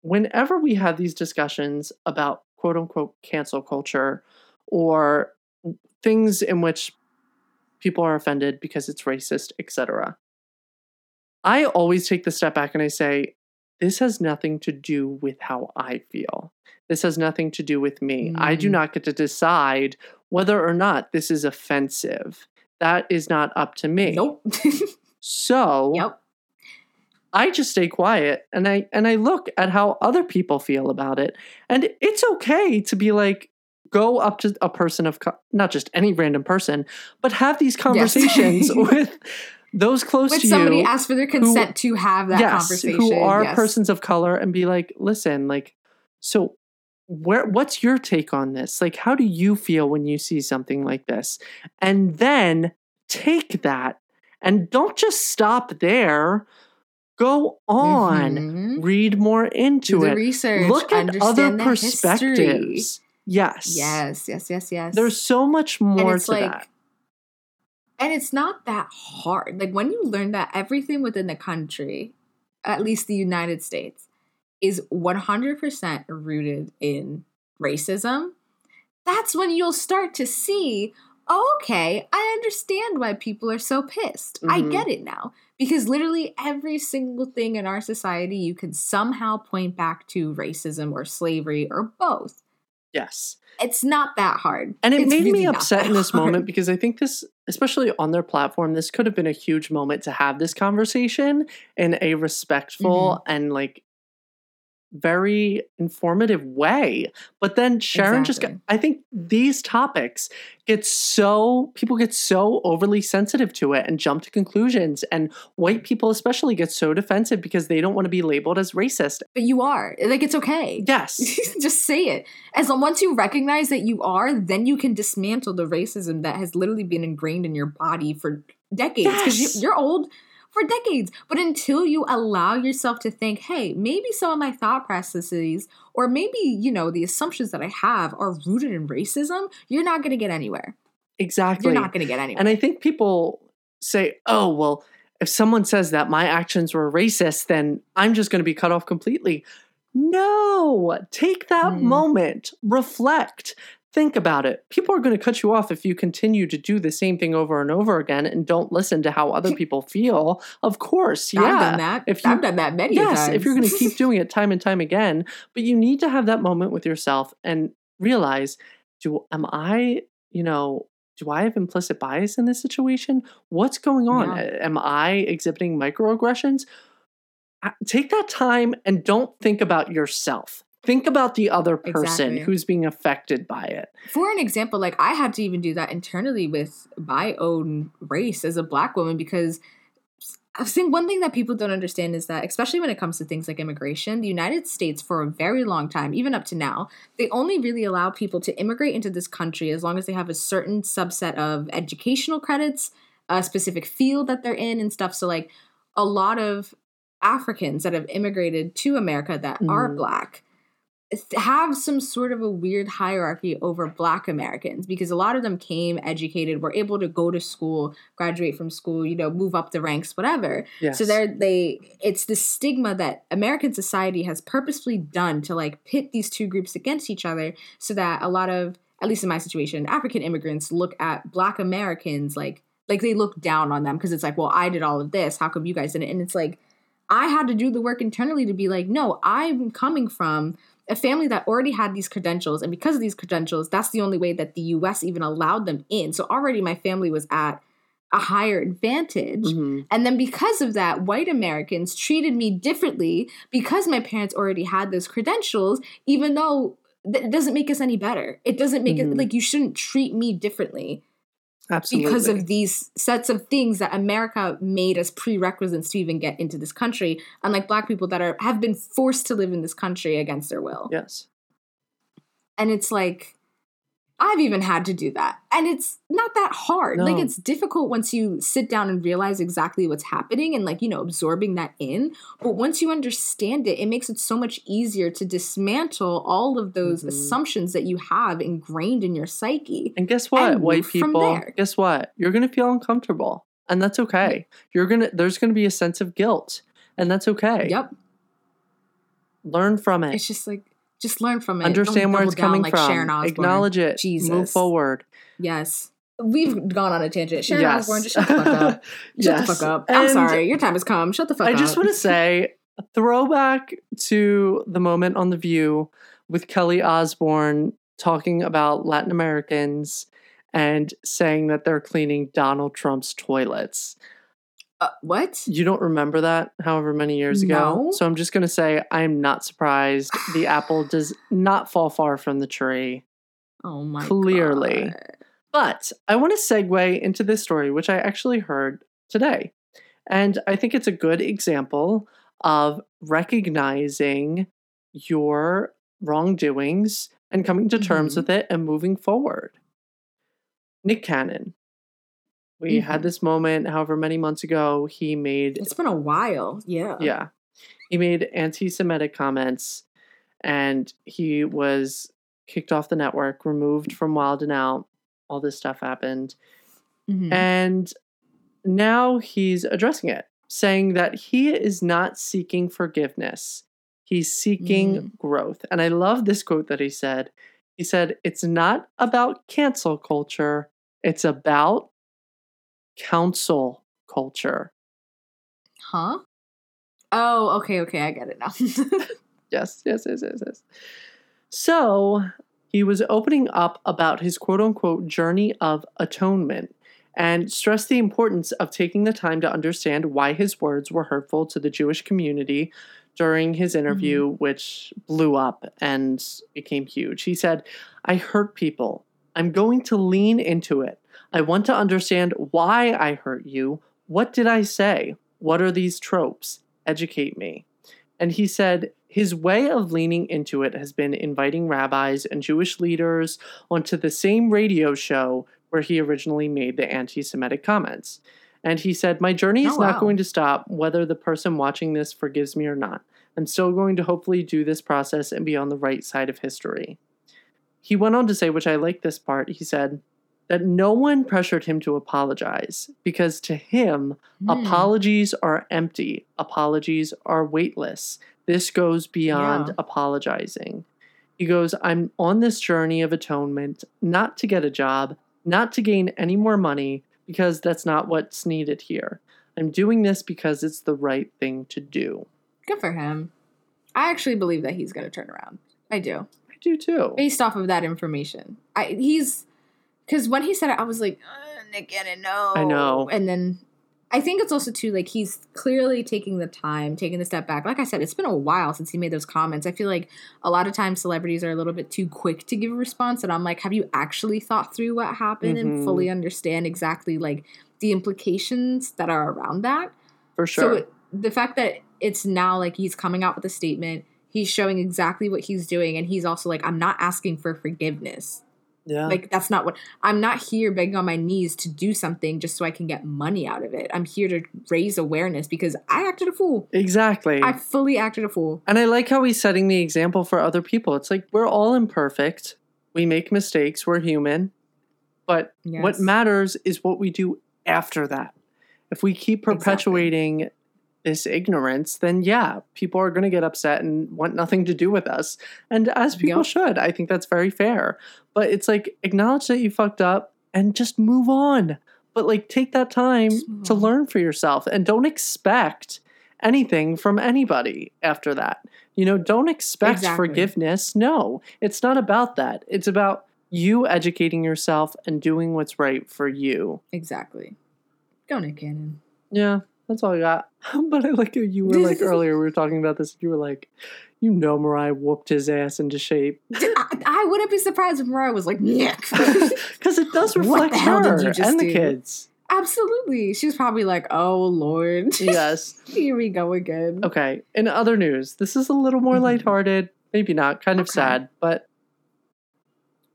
whenever we have these discussions about quote unquote cancel culture or things in which people are offended because it's racist, etc. I always take the step back and I say, this has nothing to do with how I feel. This has nothing to do with me. I do Mm. not get to decide whether or not this is offensive. That is not up to me. Nope. [laughs] So yep. I just stay quiet and I and I look at how other people feel about it. And it's okay to be like go up to a person of co- not just any random person, but have these conversations [laughs] with those close to somebody you. asks for their consent to have that yes, conversation. who are yes. persons of color and be like, "Listen, like so where what's your take on this? Like how do you feel when you see something like this?" And then take that and don't just stop there. Go on. Mhm. Read more into Do the it. research. Look at other the history. perspectives. Yes. Yes, yes, yes, yes. There's so much more to like, that. and it's not that hard. Like when you learn that everything within the country, at least the United States, is 100% rooted in racism, that's when you'll start to see, oh, okay, I understand why people are so pissed. I Mhm. get it now. Because literally every single thing in our society, you can somehow point back to racism or slavery or both. Yes. It's not that hard. And it It's made really me upset in this hard. moment because I think this, especially on their platform, this could have been a huge moment to have this conversation in a respectful Mm-hmm. and like very informative way. But then Sharon just got, I think these topics get so, people get so overly sensitive to it and jump to conclusions. And white people, especially, get so defensive because they don't want to be labeled as racist. But you are. Like, it's okay. Yes. [laughs] just say it. As long once you recognize that you are, then you can dismantle the racism that has literally been ingrained in your body for decades. Because Yes. you, you're old for decades. But until you allow yourself to think, hey, maybe some of my thought processes or maybe, you know, the assumptions that I have are rooted in racism, you're not gonna get anywhere. Exactly. You're not gonna get anywhere. And I think people say, oh, well, if someone says that my actions were racist, then I'm just going to be cut off completely. No, take that Mm. moment, reflect, think about it. People are going to cut you off if you continue to do the same thing over and over again and don't listen to how other people feel. Of course, I've yeah. done that. If you- I've done that many times. Yes, times. if you're going to keep doing it time and time again, but you need to have that moment with yourself and realize, do am I, you know, do I have implicit bias in this situation? What's going on? Am I exhibiting microaggressions? Take that time and don't think about yourself. Think about the other person Exactly. who's being affected by it. for an example, like I had to even do that internally with my own race as a black woman because I think one thing that people don't understand is that, especially when it comes to things like immigration, the United States for a very long time, even up to now, they only really allow people to immigrate into this country as long as they have a certain subset of educational credits, a specific field that they're in, and stuff. So, like, a lot of Africans that have immigrated to America that are Mhm. black have some sort of a weird hierarchy over black Americans because a lot of them came educated, were able to go to school, graduate from school, you know, move up the ranks, whatever. Yes. So they're they it's the stigma that American society has purposefully done to like pit these two groups against each other so that a lot of at least in my situation, African immigrants look at black Americans like like they look down on them because it's like, well, I did all of this. How come you guys didn't? And it's like I had to do the work internally to be like, no, I'm coming from a family that already had these credentials. And because of these credentials, that's the only way that the US even allowed them in. So already my family was at a higher advantage. Mhm. And then because of that, white Americans treated me differently because my parents already had those credentials, even though it doesn't make us any better. It doesn't make Mhm. it like you shouldn't treat me differently Absolutely. because of these sets of things that America made as prerequisites to even get into this country, unlike black people that are have been forced to live in this country against their will. yes. And it's like I've even had to do that. And it's not that hard. Like it's difficult once you sit down and realize exactly what's happening and like, you know, absorbing that in. But once you understand it, it makes it so much easier to dismantle all of those Mhm. assumptions that you have ingrained in your psyche. And guess what, and white people? Guess what? You're going to feel uncomfortable. And that's okay. You're going to there's going to be a sense of guilt. And that's okay. Yep. Learn from it. It's just like just learn from it. Don't Understand where it's down coming like from. Sharon Osbourne. Acknowledge it. Move forward. Yes. We've gone on a tangent. Sharon yes. Osbourne, just shut the fuck up. [laughs] Shut yes. the fuck up. I'm And sorry. Your time has come. Shut the fuck I up. I just want to say a throwback to the moment on The View with Kelly Osbourne talking about Latin Americans and saying that they're cleaning Donald Trump's toilets. Uh, what? You don't remember that however many years ago? No. So I'm just going to say I'm not surprised. The [sighs] apple does not fall far from the tree. Oh my god Clearly. God. But I want to segue into this story, which I actually heard today. And I think it's a good example of recognizing your wrongdoings and coming to terms Mhm. with it and moving forward. Nick Cannon. We had Mhm. this moment however many months ago. He made It's been a while. Yeah. yeah. He made anti Semitic comments and he was kicked off the network, removed from Wild 'N Out. All this stuff happened. Mhm. And now he's addressing it, saying that he is not seeking forgiveness. He's seeking Mm. growth. And I love this quote that he said. He said, It's not about cancel culture, it's about council culture. Huh? Oh, okay, okay, I get it now. [laughs] Yes, yes, yes, yes, yes. So he was opening up about his quote unquote journey of atonement and stressed the importance of taking the time to understand why his words were hurtful to the Jewish community during his interview, mm-hmm. which blew up and became huge. He said, I hurt people. I'm going to lean into it. I want to understand why I hurt you. What did I say? What are these tropes? Educate me. And he said his way of leaning into it has been inviting rabbis and Jewish leaders onto the same radio show where he originally made the anti Semitic comments. And he said, My journey is Oh, not wow. going to stop whether the person watching this forgives me or not. I'm still going to hopefully do this process and be on the right side of history. He went on to say, which I like this part, he said, that no one pressured him to apologize because to him, Hmm. Apologies are empty. Apologies are weightless. This goes beyond Yeah. apologizing. He goes, I'm on this journey of atonement not to get a job, not to gain any more money, because that's not what's needed here. I'm doing this because it's the right thing to do. Good for him. I actually believe that he's going to turn around. I do. I do too. Based off of that information. I he's cuz when he said it I was like, uh, Nick Cannon, no. I know. And then I think it's also too like he's clearly taking the time, taking the step back. Like I said, it's been a while since he made those comments. I feel like a lot of times celebrities are a little bit too quick to give a response and I'm like, have you actually thought through what happened Mhm. and fully understand exactly like the implications that are around that? For So sure. it, the fact that it's now like he's coming out with a statement, he's showing exactly what he's doing, and he's also like, I'm not asking for forgiveness. Yeah. Like that's not what I'm not here begging on my knees to do something just so I can get money out of it. I'm here to raise awareness because I acted a fool. exactly. I fully acted a fool. And I like how he's setting the example for other people. It's like we're all imperfect. We make mistakes. We're human. But what matters is what we do after that. If we keep Exactly. This ignorance, then yeah, people are going to get upset and want nothing to do with us. And as people should, I think that's very fair. But it's like acknowledge that you fucked up and just move on. But like take that time to learn for yourself and don't expect anything from anybody after that. You know, don't expect Exactly. forgiveness. No, it's not about that. It's about you educating yourself and doing what's right for you. Exactly. Go Nick Cannon. Yeah, that's all I got. [laughs] but I like you were like [laughs] earlier, we were talking about this. You were like, you know, Mariah whooped his ass into shape. [laughs] I, I wouldn't be surprised if Mariah was like, Nick. Because it does reflect the her and the do? kids. Absolutely. She was probably like, oh, Lord. Yes. Here we go again. Okay. In other news, this is a little more Mhm. lighthearted, maybe not, kind of Okay. sad, but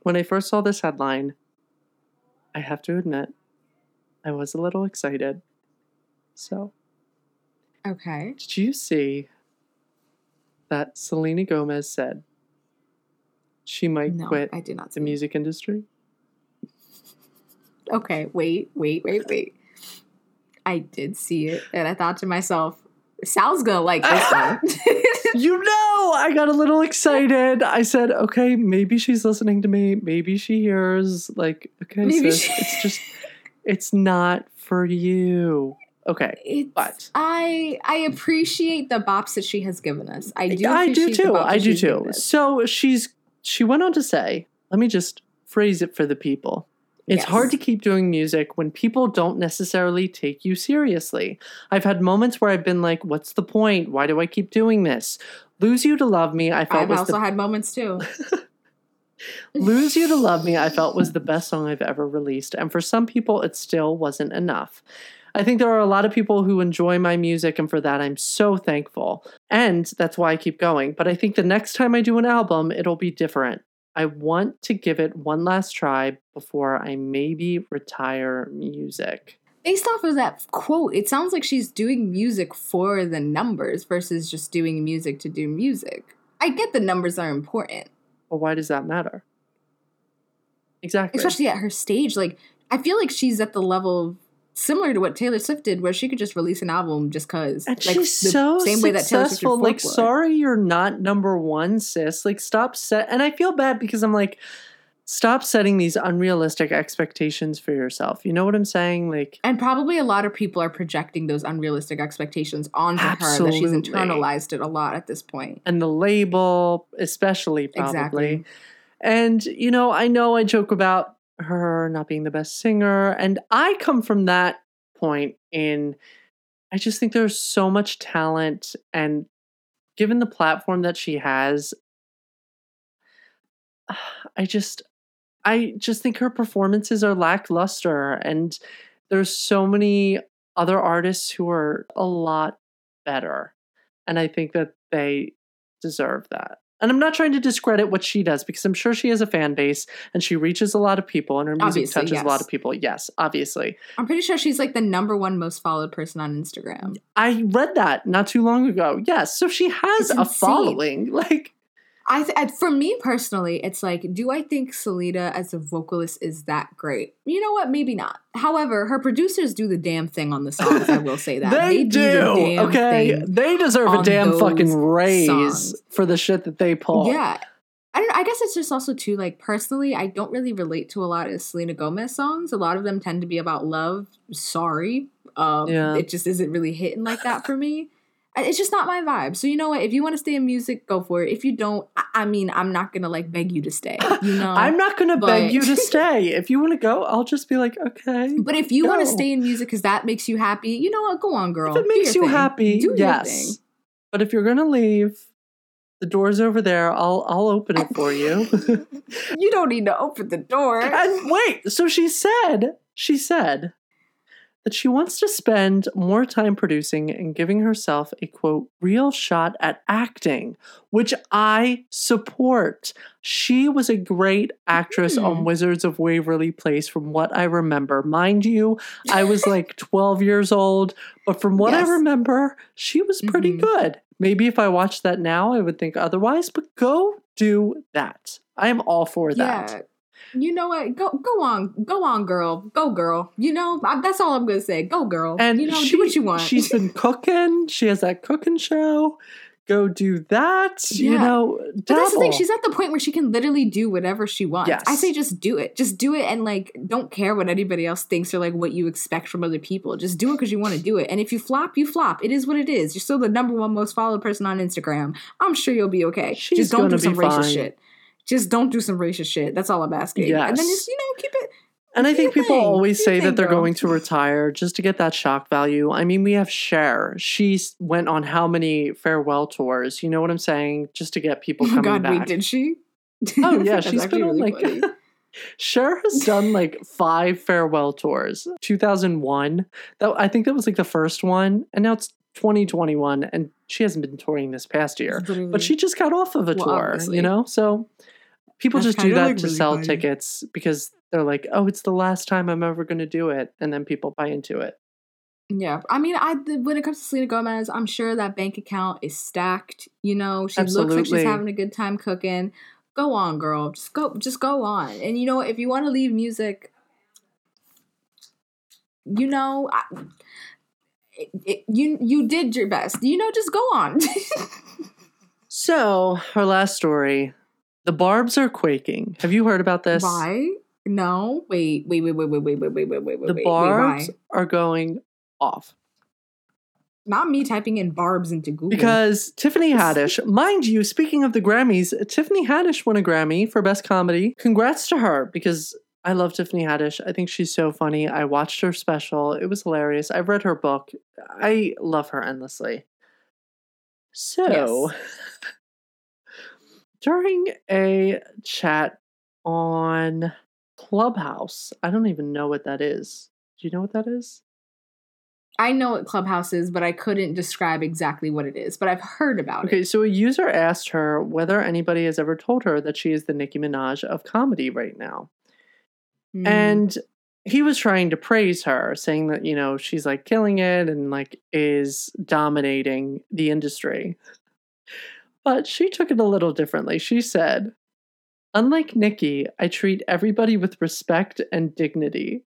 when I first saw this headline, I have to admit, I was a little excited. So, Okay. did you see that Selena Gomez said she might No, quit I did not the music industry? Okay, wait, wait, wait, wait. I did see it, and I thought to myself, Sal's gonna like this ah! one. [laughs] you know, I got a little excited. I said, okay, maybe she's listening to me. Maybe she hears, like, okay, Maybe sis, she- it's just, it's not for you. Okay. It's, But- I I appreciate the bops that she has given us. I do. I do too. I do too. So she's, she went on to say, let me just phrase it for the people. It's Yes. hard to keep doing music when people don't necessarily take you seriously. I've had moments where I've been like, what's the point? Why do I keep doing this? Lose You to Love Me, I felt I've was also the had moments too. [laughs] [laughs] Lose You to Love Me, I felt was the best song I've ever released. And for some people, it still wasn't enough. I think there are a lot of people who enjoy my music, and for that, I'm so thankful. And that's why I keep going. But I think the next time I do an album, it'll be different. I want to give it one last try before I maybe retire music. Based off of that quote, it sounds like she's doing music for the numbers versus just doing music to do music. I get the numbers are important, Well, why does that matter? Exactly. especially at her stage. Like, I feel like she's at the level of similar to what Taylor Swift did, where she could just release an album just cause. And like she's the so same way that Taylor Swift did successful. Like, sorry, you're not number one, sis. Like, stop set. And I feel bad because I'm like, stop setting these unrealistic expectations for yourself. You know what I'm saying? Like, And probably a lot of people are projecting those unrealistic expectations onto her that she's internalized it a lot at this point. and the label, especially probably. Exactly. And, you know, I know I joke about her not being the best singer. And I come from that point in, I just think there's so much talent. And given the platform that she has, [sighs] I just, I just think her performances are lackluster. And there's so many other artists who are a lot better. And I think that they deserve that. And I'm not trying to discredit what she does because I'm sure she has a fan base and she reaches a lot of people and her music Obviously, touches a lot of people. Yes, obviously. I'm pretty sure she's like the number one most followed person on Instagram. I read that not too long ago. Yes, so she has It's a insane. following. [laughs] Like, I, th- for me personally, it's like, do I think Selena as a vocalist is that great? You know what? Maybe not. However, her producers do the damn thing on the songs. I will say [laughs] that they, the do. damn Okay, they deserve a damn fucking raise songs. for the shit that they pull. Yeah. I don't I guess it's just also too like personally, I don't really relate to a lot of Selena Gomez songs. A lot of them tend to be about love. Sorry. Um Yeah. it just isn't really hitting like that for me. It's just not my vibe. So you know what? If you want to stay in music, go for it. If you don't, I, I mean, I'm not gonna like beg you to stay. You [laughs] know, I'm not going to beg you to [laughs] stay. If you want to go, I'll just be like, okay. But if you want to stay in music because that makes you happy, you know what? Go on, girl. If it makes you thing. happy, Do yes. But if you're gonna leave, the door's over there. I'll I'll open it for you. [laughs] You don't need to open the door. and wait, so she said she said that she wants to spend more time producing and giving herself a quote real shot at acting, which I support. She was a great actress Hmm. on Wizards of Waverly Place from what I remember. Mind you, I was like [laughs] 12 years old, but from what Yes. I remember, she was pretty Mhm. good. Maybe if I watched that now, I would think otherwise, but go do that. I am all for that. Yeah. You know what? Go go on, go on, girl, go, girl. You know I, that's all I'm gonna say. Go, girl. And you know, she, do what you want. She's been [laughs] cooking. She has that cooking show. Go do that. You Yeah. know, but that's the thing. She's at the point where she can literally do whatever she wants. Yes. I say just do it. Just do it, and like don't care what anybody else thinks or like what you expect from other people. Just do it because you want to do it. And if you flop, you flop. It is what it is. You're still the number one most followed person on Instagram. I'm sure you'll be okay. She's just don't do some be racist fine. shit. Just don't do some racist shit. That's all I'm asking. Yes. And then just you know keep it. and I think people thing. always Do say that they're girl. going to [laughs] retire just to get that shock value. I mean, we have Cher. She went on how many farewell tours? You know what I'm saying? Just to get people Oh coming god, back. wait, did she? Oh yeah, [laughs] she's been on really like. [laughs] Cher has done like five farewell tours. 2001. That I think that was like the first one, and now it's 2021, and she hasn't been touring this past year. But she just got off of a Well, tour, obviously. you know? So people That's just do that like, to really sell funny. tickets because they're like, oh, it's the last time I'm ever going to do it. And then people buy into it. Yeah, I mean, I when it comes to Selena Gomez, I'm sure that bank account is stacked. You know, she looks like she's having a good time cooking. Go on, girl. Just go. Just go on. And you know, if you want to leave music, you know, I, it, it, you you did your best. You know, just go on. [laughs] So, our last story the Barbs are quaking. Have you heard about this? why? No. Wait. Wait. Wait. Wait. Wait. Wait. Wait. Wait. Wait. Wait. Wait. The. Barbs Wait, are going off. Not me typing in barbs into Google. Because Tiffany Haddish, mind you, speaking of the Grammys, Tiffany Haddish won a Grammy for Best Comedy. Congrats to her because I love Tiffany Haddish. I think she's so funny. I watched her special, it was hilarious. I've read her book. I love her endlessly. So, during a chat on Clubhouse, I don't even know what that is. Do you know what that is? I know what Clubhouse is, but I couldn't describe exactly what it is. But I've heard about Okay, it. Okay, so a user asked her whether anybody has ever told her that she is the Nicki Minaj of comedy right now. Mm. And he was trying to praise her, saying that, you know, she's like killing it and like is dominating the industry. But she took it a little differently. She said, Unlike Nicki, I treat everybody with respect and dignity.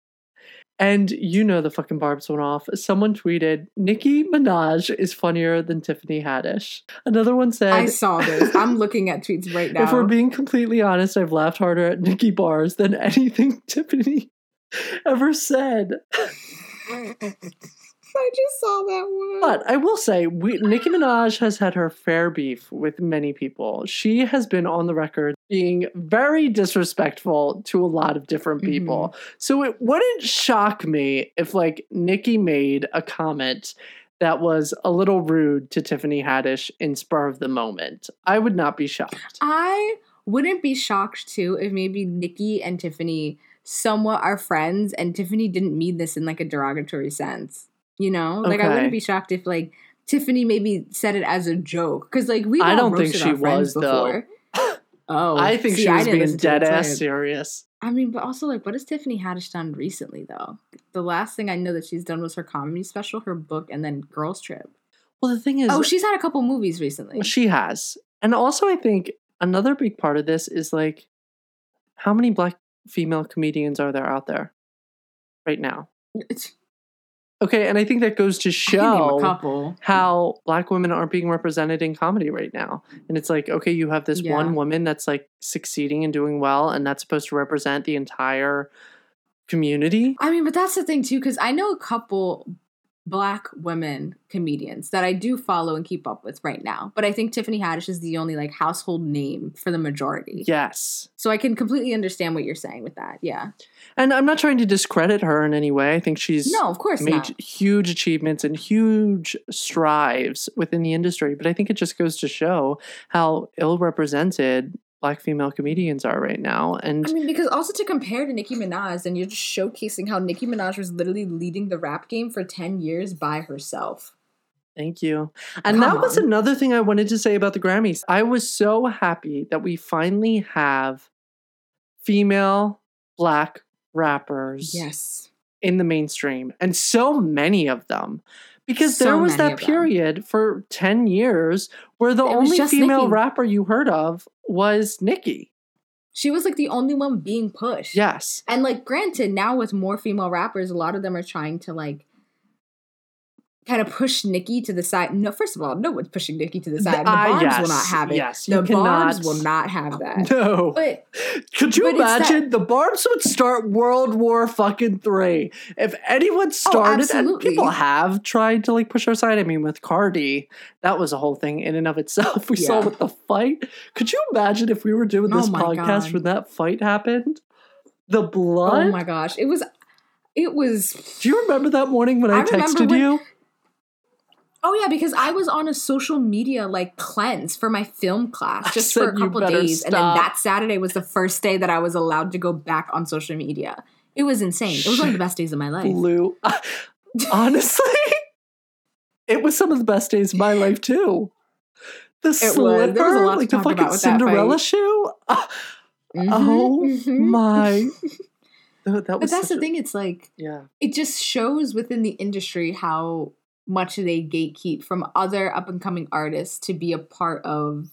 And you know the fucking barbs went off. Someone tweeted, Nicki Minaj is funnier than Tiffany Haddish. Another one said, I saw this. I'm looking at tweets right now. If we're being completely honest, I've laughed harder at Nicki bars than anything [laughs] Tiffany ever said. [laughs] I just saw that one. But I will say, we, Nicki Minaj has had her fair beef with many people. She has been on the record being very disrespectful to a lot of different Mm-hmm. people. So it wouldn't shock me if, like, Nicki made a comment that was a little rude to Tiffany Haddish in spur of the moment. I would not be shocked. I wouldn't be shocked too if maybe Nicki and Tiffany somewhat are friends and Tiffany didn't mean this in like a derogatory sense. You know? Like I wouldn't be shocked if like Tiffany maybe said it as a joke. Cause like we I don't think she was, though. before. [laughs] Oh, I think see, she was being dead it, so I- ass serious. I mean, but also like, what has Tiffany Haddish done recently though? The last thing I know that she's done was her comedy special, her book, and then Girls Trip. Well, the thing is, Oh, she's had a couple movies recently. She has. And also, I think another big part of this is like, how many black female comedians are there out there right now? Okay, and I think that goes to show couple. how black women aren't being represented in comedy right now. And it's like, okay, you have this Yeah. one woman that's like succeeding and doing well, and that's supposed to represent the entire community. I mean, but that's the thing too, because I know a couple black women comedians that I do follow and keep up with right now. But I think Tiffany Haddish is the only like household name for the majority. Yes. So I can completely understand what you're saying with that. Yeah. And I'm not trying to discredit her in any way. I think she's No, of course made not. huge achievements and huge strives within the industry. But I think it just goes to show how ill represented black female comedians are right now. And I mean, because also to compare to Nicki Minaj, and you're just showcasing how Nicki Minaj was literally leading the rap game for 10 years by herself. thank you. And Come that was another thing I wanted to say about the Grammys. I was so happy that we finally have female black rappers Yes. in the mainstream and so many of them because So there was that period for 10 years where the It only female Nicki. rapper you heard of was Nicki. She was like the only one being pushed. Yes. And like granted, now with more female rappers, a lot of them are trying to like kind of push Nicki to the side. No, first of all, no one's pushing Nicki to the side. The Barbs yes, will not have it. yes, the Barbs will not have oh, that. No. But Could you but imagine the Barbs would start World War fucking three if anyone oh, started and Oh, absolutely. people have tried to like push our side. I mean, with Cardi, that was a whole thing in and of itself. [laughs] We saw with the fight. Could you imagine if we were doing Oh this my podcast God. when that fight happened? The oh blood. oh my gosh, it was it was Do you remember that morning when I, I texted when- you? Oh yeah, because I was on a social media like cleanse for my film class just for a couple days, and then that Saturday was the first day that I was allowed to go back on social media. It was insane. It was one of the best days of my life. Blue. [laughs] Honestly, it was some of the best days of my life too. The was. Was a slipper, to like the fucking Cinderella shoe. Mhm, Oh mhm. my! [laughs] That, that But that's the a- thing. It's like Yeah, it just shows within the industry how much they gatekeep from other up and coming artists to be a part of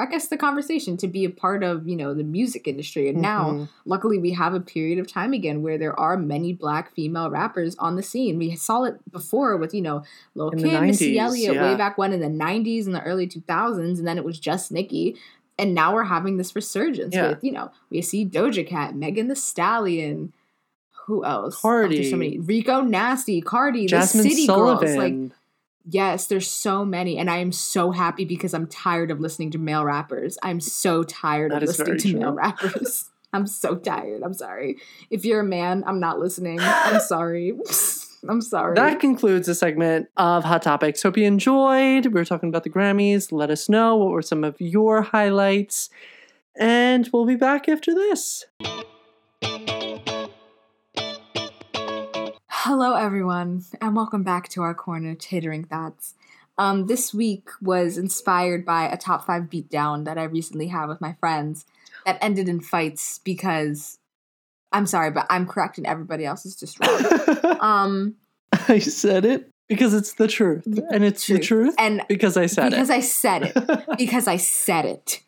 I guess the conversation to be a part of, you know, the music industry. And now, Mhm. luckily we have a period of time again where there are many black female rappers on the scene. We saw it before with, you know, Lil In Kim, Missy 90s, Elliott yeah. way back when in the 90s and the early 2000s and then it was just Nicki. And now we're having this resurgence Yeah. with, you know, we see Doja Cat, Megan Thee Stallion, who else? Oh, Cardi. there's so many. Rico Nasty, Cardi, Jazmine the City Sullivan. Girls. Like, yes, there's so many, and I am so happy because I'm tired of listening to male rappers. I'm so tired That of listening to male rappers. [laughs] I'm so tired. I'm sorry. If you're a man, I'm not listening. I'm [laughs] sorry. [laughs] I'm sorry. That concludes the segment of Hot Topics. Hope you enjoyed. We were talking about the Grammys. Let us know what were some of your highlights. And we'll be back after this. Hello, everyone, and welcome back to our corner, Tittering Thoughts. Um, this week was inspired by a top five beatdown that I recently had with my friends that ended in fights because I'm sorry, but I'm correct and everybody else is just wrong. [laughs] um, I said it because it's the truth. And it's the truth and because I said because it. Because I said it. [laughs] because I said it.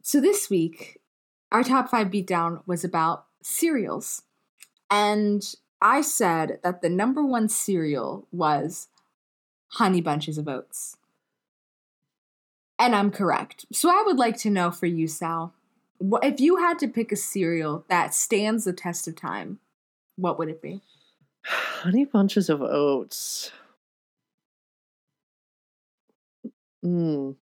So this week, our top five beatdown was about cereals. And I said that the number one cereal was Honey Bunches of Oats. And I'm correct. So I would like to know for you, Sal, if you had to pick a cereal that stands the test of time, what would it be? Honey bunches of oats. Mm.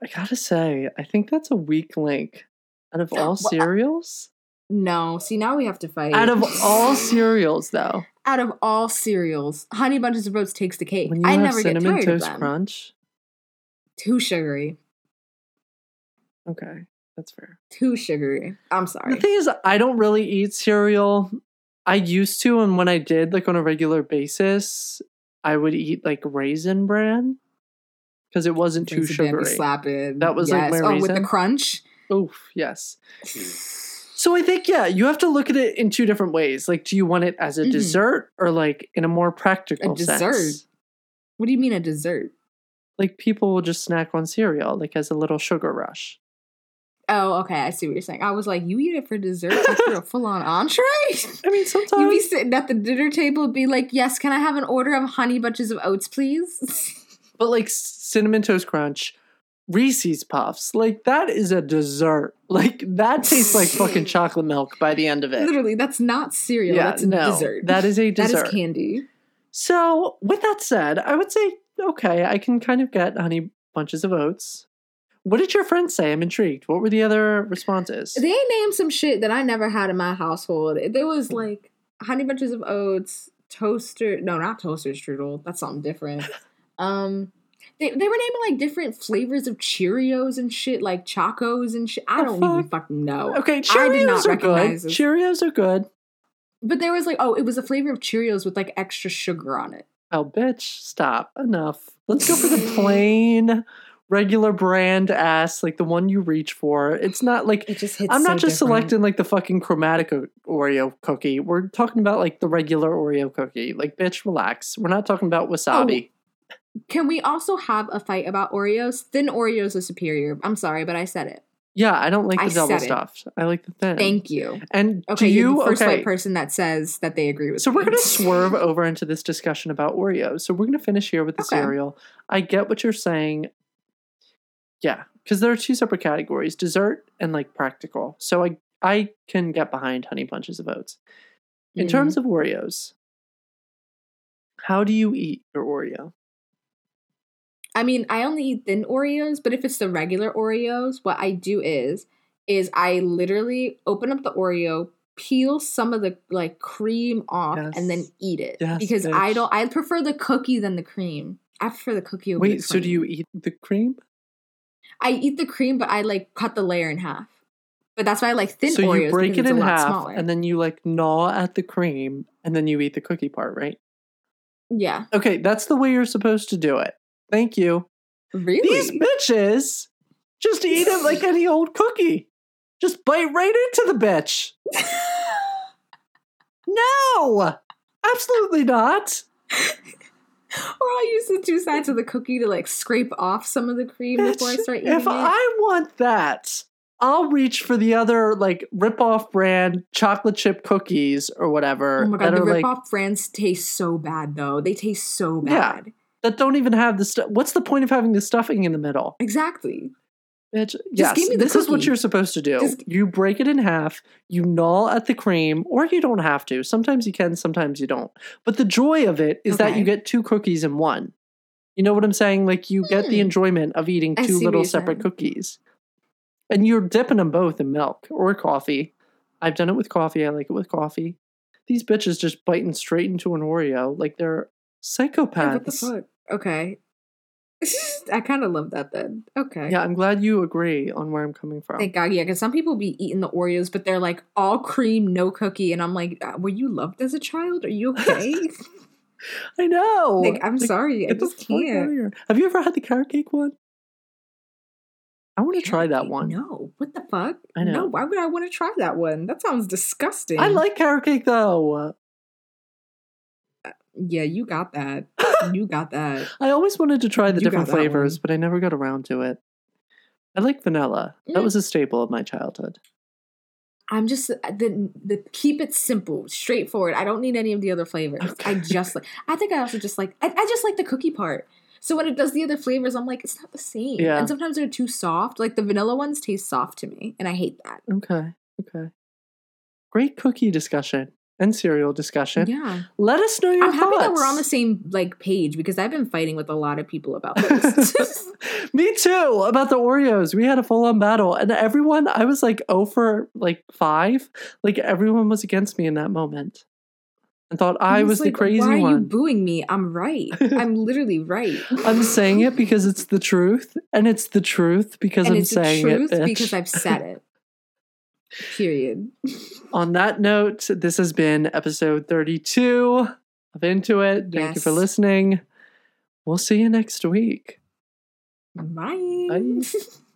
I gotta say, I think that's a weak link. Out of [laughs] all Well, cereals, No, see now we have to fight. out of all [laughs] cereals, though, out of all cereals, Honey Bunches of Oats takes the cake. when you I have never get cinnamon tired toast of them. crunch, Too sugary. okay, that's fair. Too sugary. I'm sorry. The thing is, I don't really eat cereal. I used to, and when I did, like on a regular basis, I would eat like raisin bran because it wasn't too Raisin Bran be sugary. slapping. That was, like, my oh, with the crunch. Oof, yes. [sighs] Mm. So I think yeah, you have to look at it in two different ways. Like, do you want it as a Mhm. dessert or like in a more practical A dessert? sense? What do you mean a dessert? Like people will just snack on cereal, like as a little sugar rush. Oh, okay. I see what you're saying. I was like, you eat it for dessert, for a [laughs] full on entree. I mean, sometimes. You'd be sitting at the dinner table, and be like, "Yes, can I have an order of honey bunches of oats, please?" [laughs] but like cinnamon toast crunch, Reese's puffs, like that is a dessert. Like that tastes like fucking [laughs] chocolate milk by the end of it. Literally, that's not cereal. Yeah, that's a no, dessert. that is a [laughs] That dessert. is candy. So, with that said, I would say, okay, I can kind of get honey bunches of oats. What did your friends say? I'm intrigued. What were the other responses? They named some shit that I never had in my household. There was like honey bunches of oats, toaster. No, not toaster strudel. That's something different. [laughs] Um, they they were naming like different flavors of Cheerios and shit, like Chacos and shit. I The don't even fucking know. okay, I did Cheerios not are good. this. Cheerios are good. But there was like, oh, it was a flavor of Cheerios with like extra sugar on it. Oh, bitch, stop. Enough. Let's go for the plain, regular brand ass, like the one you reach for. It's not like It just hits. I'm not so just different. selecting like the fucking chromatic Oreo cookie. We're talking about like the regular Oreo cookie. Like, bitch, relax. We're not talking about oh, wasabi. Can we also have a fight about Oreos? Thin Oreos are superior. I'm sorry, but I said it. Yeah, I don't like I the double said it. stuffed. I like the thin. Thank you. And Okay, do you're the first okay? white person that says that they agree with So me. we're gonna swerve [laughs] over into this discussion about Oreos. So we're gonna finish here with the Okay. cereal. I get what you're saying. Yeah, because there are two separate categories: dessert and like practical. So I I can get behind honey bunches of oats. In Mhm. terms of Oreos, how do you eat your Oreo? I mean, I only eat thin Oreos, but if it's the regular Oreos, what I do is is I literally open up the Oreo, peel some of the like cream off, and then eat it. Yes, because I don't I prefer the cookie than the cream. I prefer the cookie over the Wait, so do you eat the cream? I eat the cream, but I like cut the layer in half. But that's why I like thin so Oreos. you break it in half, smaller. and then you like gnaw at the cream, and then you eat the cookie part, right? yeah, Okay, that's the way you're supposed to do it. Thank you. really. These bitches just eat it like any old cookie. Just bite right into the bitch. [laughs] No, absolutely not. or I'll use the two sides of the cookie to like scrape off some of the cream before I start eating if it. If I want that, I'll reach for the other like rip-off brand chocolate chip cookies or whatever oh my god, the rip-off brands taste so bad though. They taste so Yeah. That don't even have the stuff. What's the point of having the stuffing in the middle? Exactly. Bitch, yes, give me the this is what you're supposed to do. Just- you break it in half, you gnaw at the cream, or you don't have to. Sometimes you can, sometimes you don't. But the joy of it is that you get two cookies in one. You know what I'm saying? Like you get the Hmm. enjoyment of eating two little separate cookies. And you're dipping them both in milk or coffee. I've done it with coffee. I like it with coffee. These bitches just biting straight into an Oreo like they're psychopaths. what the fuck? Okay. [laughs] I kind of love that then. Okay. Yeah, I'm glad you agree on where I'm coming from. Thank God, yeah, because some people be eating the Oreos, but they're like all cream, no cookie, and I'm like, uh, were you loved as a child? Are you okay? [laughs] [laughs] I know. like, I'm sorry, I just can't. Have you ever had the carrot cake one? I want to try that one. No, what the fuck? I know. No, why would I want to try that one? That sounds disgusting. I like carrot cake though. Yeah, you got that. [laughs] you got that. I always wanted to try the You different flavors, one. but I never got around to it. I like vanilla. That Mm. was a staple of my childhood. I'm just the the keep it simple, straightforward. I don't need any of the other flavors. Okay. I just like. I think I also just like. I, I just like the cookie part. So when it does the other flavors, I'm like, it's not the same. Yeah. And sometimes they're too soft. Like the vanilla ones taste soft to me, and I hate that. Okay. Okay. Great cookie discussion and cereal discussion. Yeah. Let us know your thoughts. I'm happy that we're on the same like page because I've been fighting with a lot of people about [laughs] this. [laughs] Me too. About the Oreos, we had a full on battle, and everyone, I was like, oh for like five. Like everyone was against me in that moment, and thought I was, the like, crazy one. Why are you booing me? I'm right. I'm [laughs] literally right. I'm saying it because it's the truth, and it's the truth because and I'm it's the saying truth it. bitch. because I've said it. Period. On that note, this has been episode 32 of Into It. Thank you for listening. We'll see you next week. Bye. Bye. [laughs]